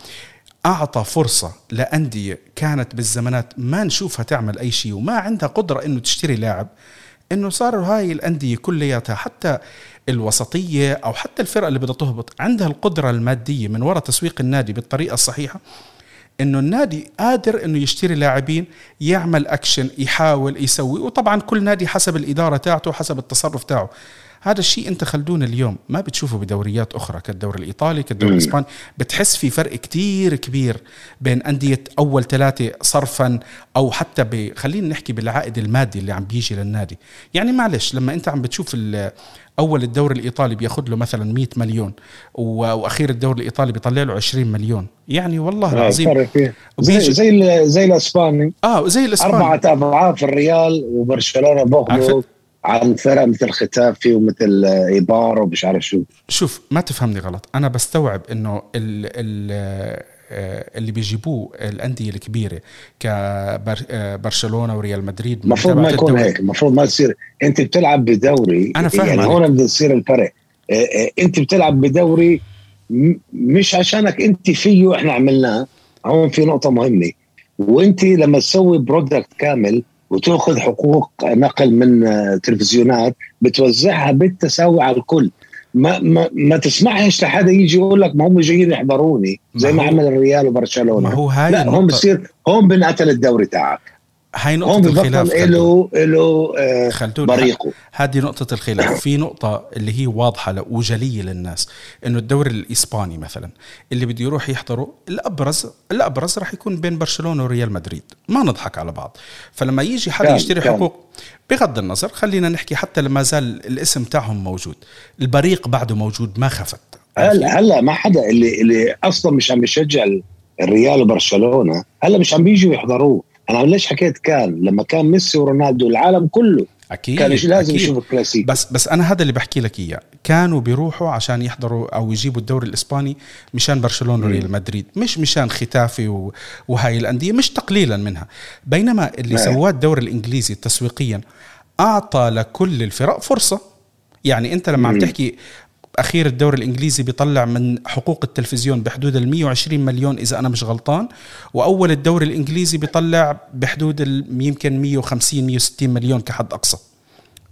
أعطى فرصة لأندية كانت بالزمانات ما نشوفها تعمل أي شيء وما عندها قدرة إنه تشتري لاعب إنه صاروا هاي الأندية كلياتها حتى الوسطية أو حتى الفرقه اللي بدها تهبط عندها القدرة المادية من وراء تسويق النادي بالطريقة الصحيحة إنه النادي قادر إنه يشتري لاعبين يعمل اكشن يحاول يسوي وطبعا كل نادي حسب الإدارة تاعته حسب التصرف تاعه. هذا الشيء انت خلدون اليوم. ما بتشوفه بدوريات أخرى كالدوري الإيطالي كالدوري الإسباني. بتحس في فرق كتير كبير بين أندية أول ثلاثة صرفا أو حتى ب... خلينا نحكي بالعائد المادي اللي عم بيجي للنادي. يعني معلش لما انت عم بتشوف أول الدوري الإيطالي بياخذ له مثلا 100 مليون وأخير الدوري الإيطالي بيطلع له 20 مليون. يعني والله العظيم زي زي زي الإسباني. آه زي الإسباني. أربعة أضعاف الريال وبرشلونة باخذوا عن فرق مثل ختافي ومثل إيبار ومش عارف شو. شوف ما تفهمني غلط. أنا بستوعب إنه ال ال آه، اللي بيجيبوه الأندية الكبيرة كبرشلونه وريال مدريد المفروض ما يكون هيك. المفروض ما تصير. أنت بتلعب بدوري أنا فاهم يعني هون بده يصير الفرق. آه، آه، أنت بتلعب بدوري مش عشانك أنت فيه إحنا عملناه. هون في نقطة مهمة. وأنت لما تسوي برودكت كامل وتأخذ حقوق نقل من تلفزيونات بتوزعها بالتساوي على الكل. ما ما ما تسمعش لحدا يجي يقول لك ما هم جايين يحضروني زي ما, ما عمل الريال وبرشلونة. ما هو هاي لا هون بصير هون بنقتل الدوري تاعك. هاي نقطة الخلاف له له آه بريقه هذه نقطة الخلاف. في نقطة اللي هي واضحة وجلية للناس إنه الدوري الإسباني مثلا اللي بده يروح يحضره الأبرز الأبرز راح يكون بين برشلونة وريال مدريد. ما نضحك على بعض. فلما يجي حدا يشتري كان. حقوق بغض النظر خلينا نحكي حتى لما زال الاسم تاعهم موجود. البريق بعده موجود ما خفت. هلا هلا ما حدا اللي اللي أصلا مش عم يشجع الريال وبرشلونة هلا مش عم بيجوا يحضروه. أنا ليش حكيت كان؟ لما كان ميسي ورونالدو العالم كله أكيد كان لازم أكيد. يشوف الكلاسيكو. بس بس أنا هذا اللي بحكي لك إياه. كانوا بيروحوا عشان يحضروا أو يجيبوا الدوري الإسباني مشان برشلونة وريال مدريد مش مشان ختافي وهاي الأندية مش تقليلا منها. بينما اللي سواه الدوري الإنجليزي تسويقيا أعطى لكل الفرق فرصة. يعني أنت لما عم تحكي أخير الدوري الإنجليزي بيطلع من حقوق التلفزيون بحدود ال 120 مليون إذا أنا مش غلطان. وأول الدوري الإنجليزي بيطلع بحدود يمكن 150 160 مليون كحد أقصى.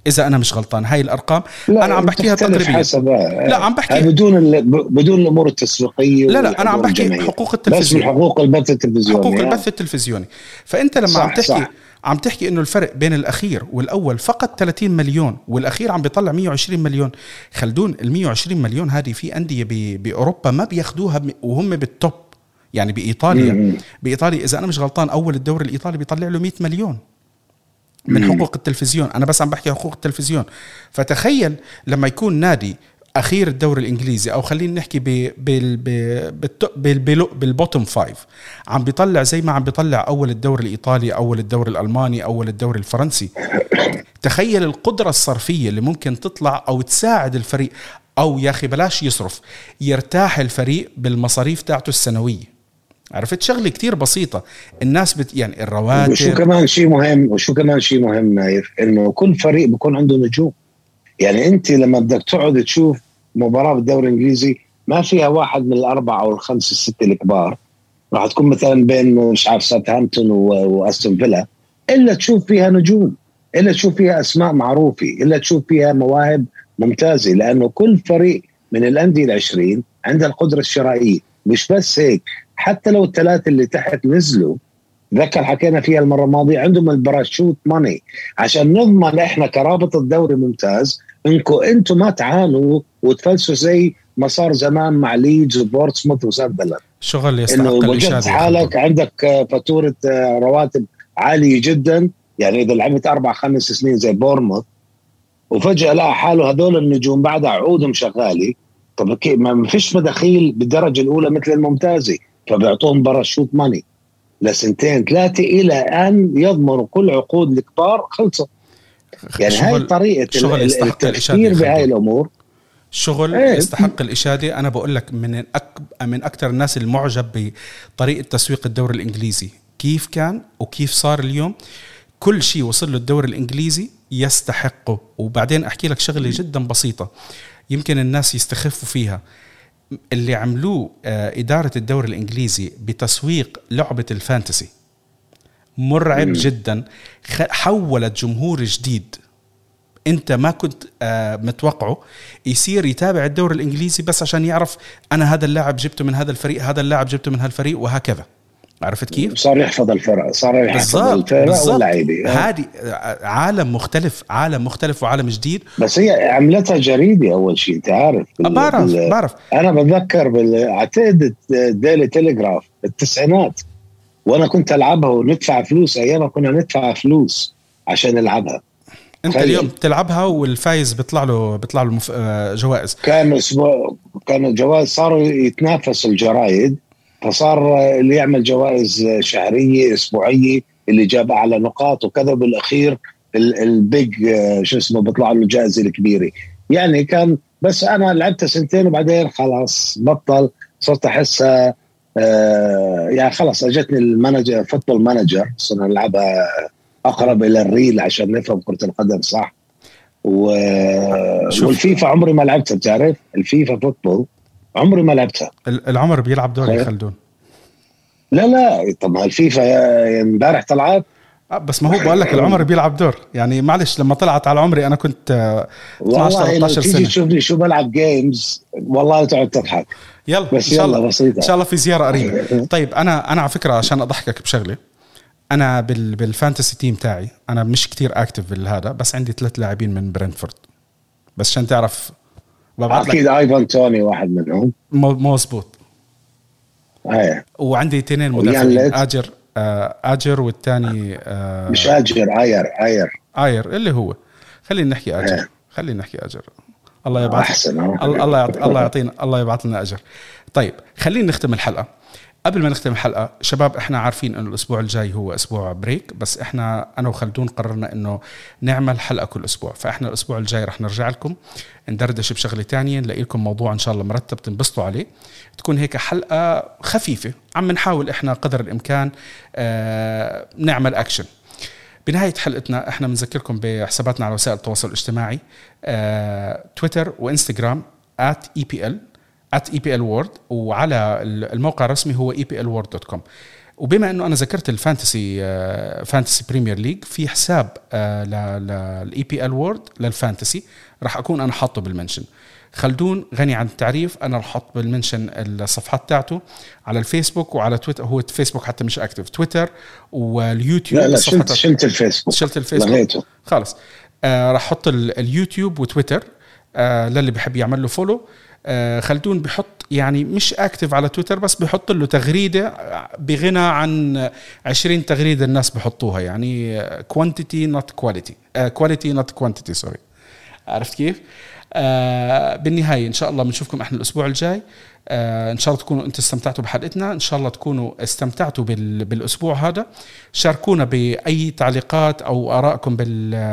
إذا أنا مش غلطان. هاي الأرقام أنا عم بحكيها تقريبا. لا عم بحكي بدون بدون الأمور التسويقية لا لا أنا عم بحكي حقوق التلفزيون. بس حقوق البث التلفزيوني حقوق البث التلفزيوني. فأنت لما صح عم تحكي صح. عم تحكي إنه الفرق بين الأخير والأول فقط 30 مليون والأخير عم بيطلع 120 مليون. خلدون ال 120 مليون هذه في أندية بأوروبا ما بياخذوها وهم بالتوب. يعني بإيطاليا. بإيطاليا إذا أنا مش غلطان أول الدوري الإيطالي بيطلع له 100 مليون. من حقوق التلفزيون. أنا بس عم بحكي حقوق التلفزيون. فتخيل لما يكون نادي أخير الدوري الإنجليزي أو خلينا نحكي بال bottom five عم بيطلع زي ما عم بيطلع أول الدوري الإيطالي أول الدوري الألماني أول الدوري الفرنسي. تخيل القدرة الصرفية اللي ممكن تطلع أو تساعد الفريق أو يا أخي بلاش يصرف يرتاح الفريق بالمصاريف تاعته السنوية. عرفت؟ شغلة كتير بسيطة. الناس بت يعني الرواتب. وشو كمان شيء مهم وشو كمان شيء مهم نايف؟ إنه كل فريق بيكون عنده نجوم. يعني انت لما بدك تقعد تشوف مباراة بالدوري الإنجليزي ما فيها واحد من الأربعة أو الخمسة الستة الكبار. راح تكون مثلا بين مش عارف ساوثهامبتون واستون فيلا إلا تشوف فيها نجوم إلا تشوف فيها أسماء معروفة إلا تشوف فيها مواهب ممتازة لأنه كل فريق من الأندية العشرين عنده القدرة الشرائية. مش بس هيك حتى لو الثلاثة اللي تحت نزلوا ذكر حكينا فيها المرة الماضية عندهم ال parachute money. عشان نضمن إحنا كرابطة الدوري ممتاز انكم أنتم ما تعانوا وتفلسوا زي ما صار زمان مع ليدز وبورتسموث وساندرلاند شغل يستحق الإشادة. حالك عندك فاتورة رواتب عالية جدا. يعني إذا لعبت أربع خمس سنين زي بورنموث وفجأة لقى حاله هذول النجوم بعد عقودهم شغالة. طب ما فيش مداخيل بالدرجة الأولى مثل الممتازة. فبيعطوهم باراشوت ماني. لسنتين ثلاثة إلى أن يضمنوا كل عقود الكبار خلصت يعني هاي طريقة شغل التفكير بهاي الأمور. شغل إيه. يستحق الإشادة. أنا بقول لك من أك... من أكثر الناس المعجب بطريقة تسويق الدوري الإنجليزي. كيف كان وكيف صار اليوم؟ كل شيء وصل له الدوري الإنجليزي يستحقه. وبعدين أحكي لك شغلة جدا بسيطة. يمكن الناس يستخفوا فيها. اللي عملوه إدارة الدوري الإنجليزي بتسويق لعبة الفانتسي. مرعب جدا. حولت جمهور جديد. أنت ما كنت متوقعه. يصير يتابع الدوري الإنجليزي بس عشان يعرف أنا هذا اللاعب جبته من هذا الفريق هذا اللاعب جبته من هالفريق وهكذا. عرفت كيف؟ صار يحفظ الفرق صار يحفظ الفرق واللعيبه هذه عالم مختلف عالم مختلف وعالم جديد. بس هي عملتها جريدة أول شيء أنت عارف. بعرف بال... بعرف. أنا بتذكر بال... اعتقد ديلي تلغراف التسعينات وأنا كنت ألعبها وندفع فلوس أيامها كنا ندفع فلوس عشان نلعبها. أنت خلي. اليوم تلعبها والفايز بيطلع له بيطلع له مف... جوائز. كان أسبوع كان الجوائز صاروا يتنافسوا الجرايد. فصار اللي يعمل جوائز شهرية أسبوعية اللي جاب أعلى نقاط وكذا بالأخير ال big شو اسمه بيطلع له الجائزة الكبيرة. يعني كان بس أنا لعبت سنتين وبعدين خلاص بطل صرت احسها آه يعني خلاص أجتني ال manager Football Manager صرنا نلعبها أقرب إلى ال real عشان نفهم كرة القدم صح؟ و... والفيفا عمري ما لعبتها بتعرف؟ الفيفا football عمري ما لعبتها. العمر بيلعب دور يا خلدون. لا لا طب الفيفا امبارح طلعت. بس ما هو بقول لك العمر بيلعب دور. يعني معلش لما طلعت على عمري أنا كنت 12 13 سنه تيجي تشوفني شو بلعب games والله تقعد تضحك يلا بس شاء الله بسيطة. إن شاء الله في زيارة قريبة. [LAUGHS] طيب أنا أنا على فكرة عشان أضحكك بشغلة أنا بال بال fantasy team تاعي أنا مش كتير active بالهذا بس عندي ثلاث لاعبين من برنتفورد بس عشان تعرف أكيد ايفان توني واحد منهم. مظبوط إيه. وعندي اثنين مدافعين. آجر آه آجر والثاني آه مش آجر آير آير. آير اللي هو. خلينا نحكي آجر. إيه. خلينا نحكي آجر. الله يبعث أحسن الله يعطينا الله يبعث لنا آجر. طيب خلينا نختم الحلقة. قبل ما نختم الحلقة شباب إحنا عارفين إنه الأسبوع الجاي هو أسبوع break بس إحنا أنا وخلدون قررنا إنه نعمل حلقة كل أسبوع. فإحنا الأسبوع الجاي رح نرجع لكم ندردش بشغلة تانية نلاقي لكم موضوع إن شاء الله مرتب تنبسطوا عليه. تكون هيك حلقة خفيفة عم نحاول إحنا قدر الإمكان آه نعمل اكشن بنهاية حلقتنا إحنا بنذكركم بحساباتنا على وسائل التواصل الاجتماعي آه تويتر وإنستغرام at EPL at EPL World وعلى الموقع الرسمي هو eplworld.com وبما إنه أنا ذكرت ال Fantasy Fantasy Premier League في حساب لل EPL World لل Fantasy راح أكون أنا حاطه بال mention. خلدون غني عن التعريف أنا راح أحط بال mention الصفحات تاعته على الفيسبوك وعلى تويتر هو فيسبوك حتى مش active تويتر واليوتيوب لا لا شلت, شلت الفيسبوك. شلت الفيسبوك؟ لغيته. خلص آه راح أحط اليوتيوب وتويتر آه للي بحب يعمل له follow آه خلدون بحط يعني مش active على تويتر بس بحط له تغريدة بغنى عن 20 تغريدة الناس بحطوها يعني quantity not quality quality not quantity sorry عرفت كيف؟ آه بالنهاية إن شاء الله بنشوفكم إحنا الأسبوع الجاي. آه إن شاء الله تكونوا أنتم استمتعتوا بحلقتنا إن شاء الله تكونوا استمتعتوا بال بالأسبوع هذا. شاركونا بأي تعليقات أو آرائكم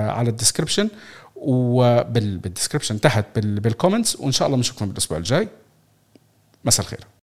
على ال description وبال description تحت بال comments وإن شاء الله بنشوفكم بالأسبوع الجاي. مساء الخير.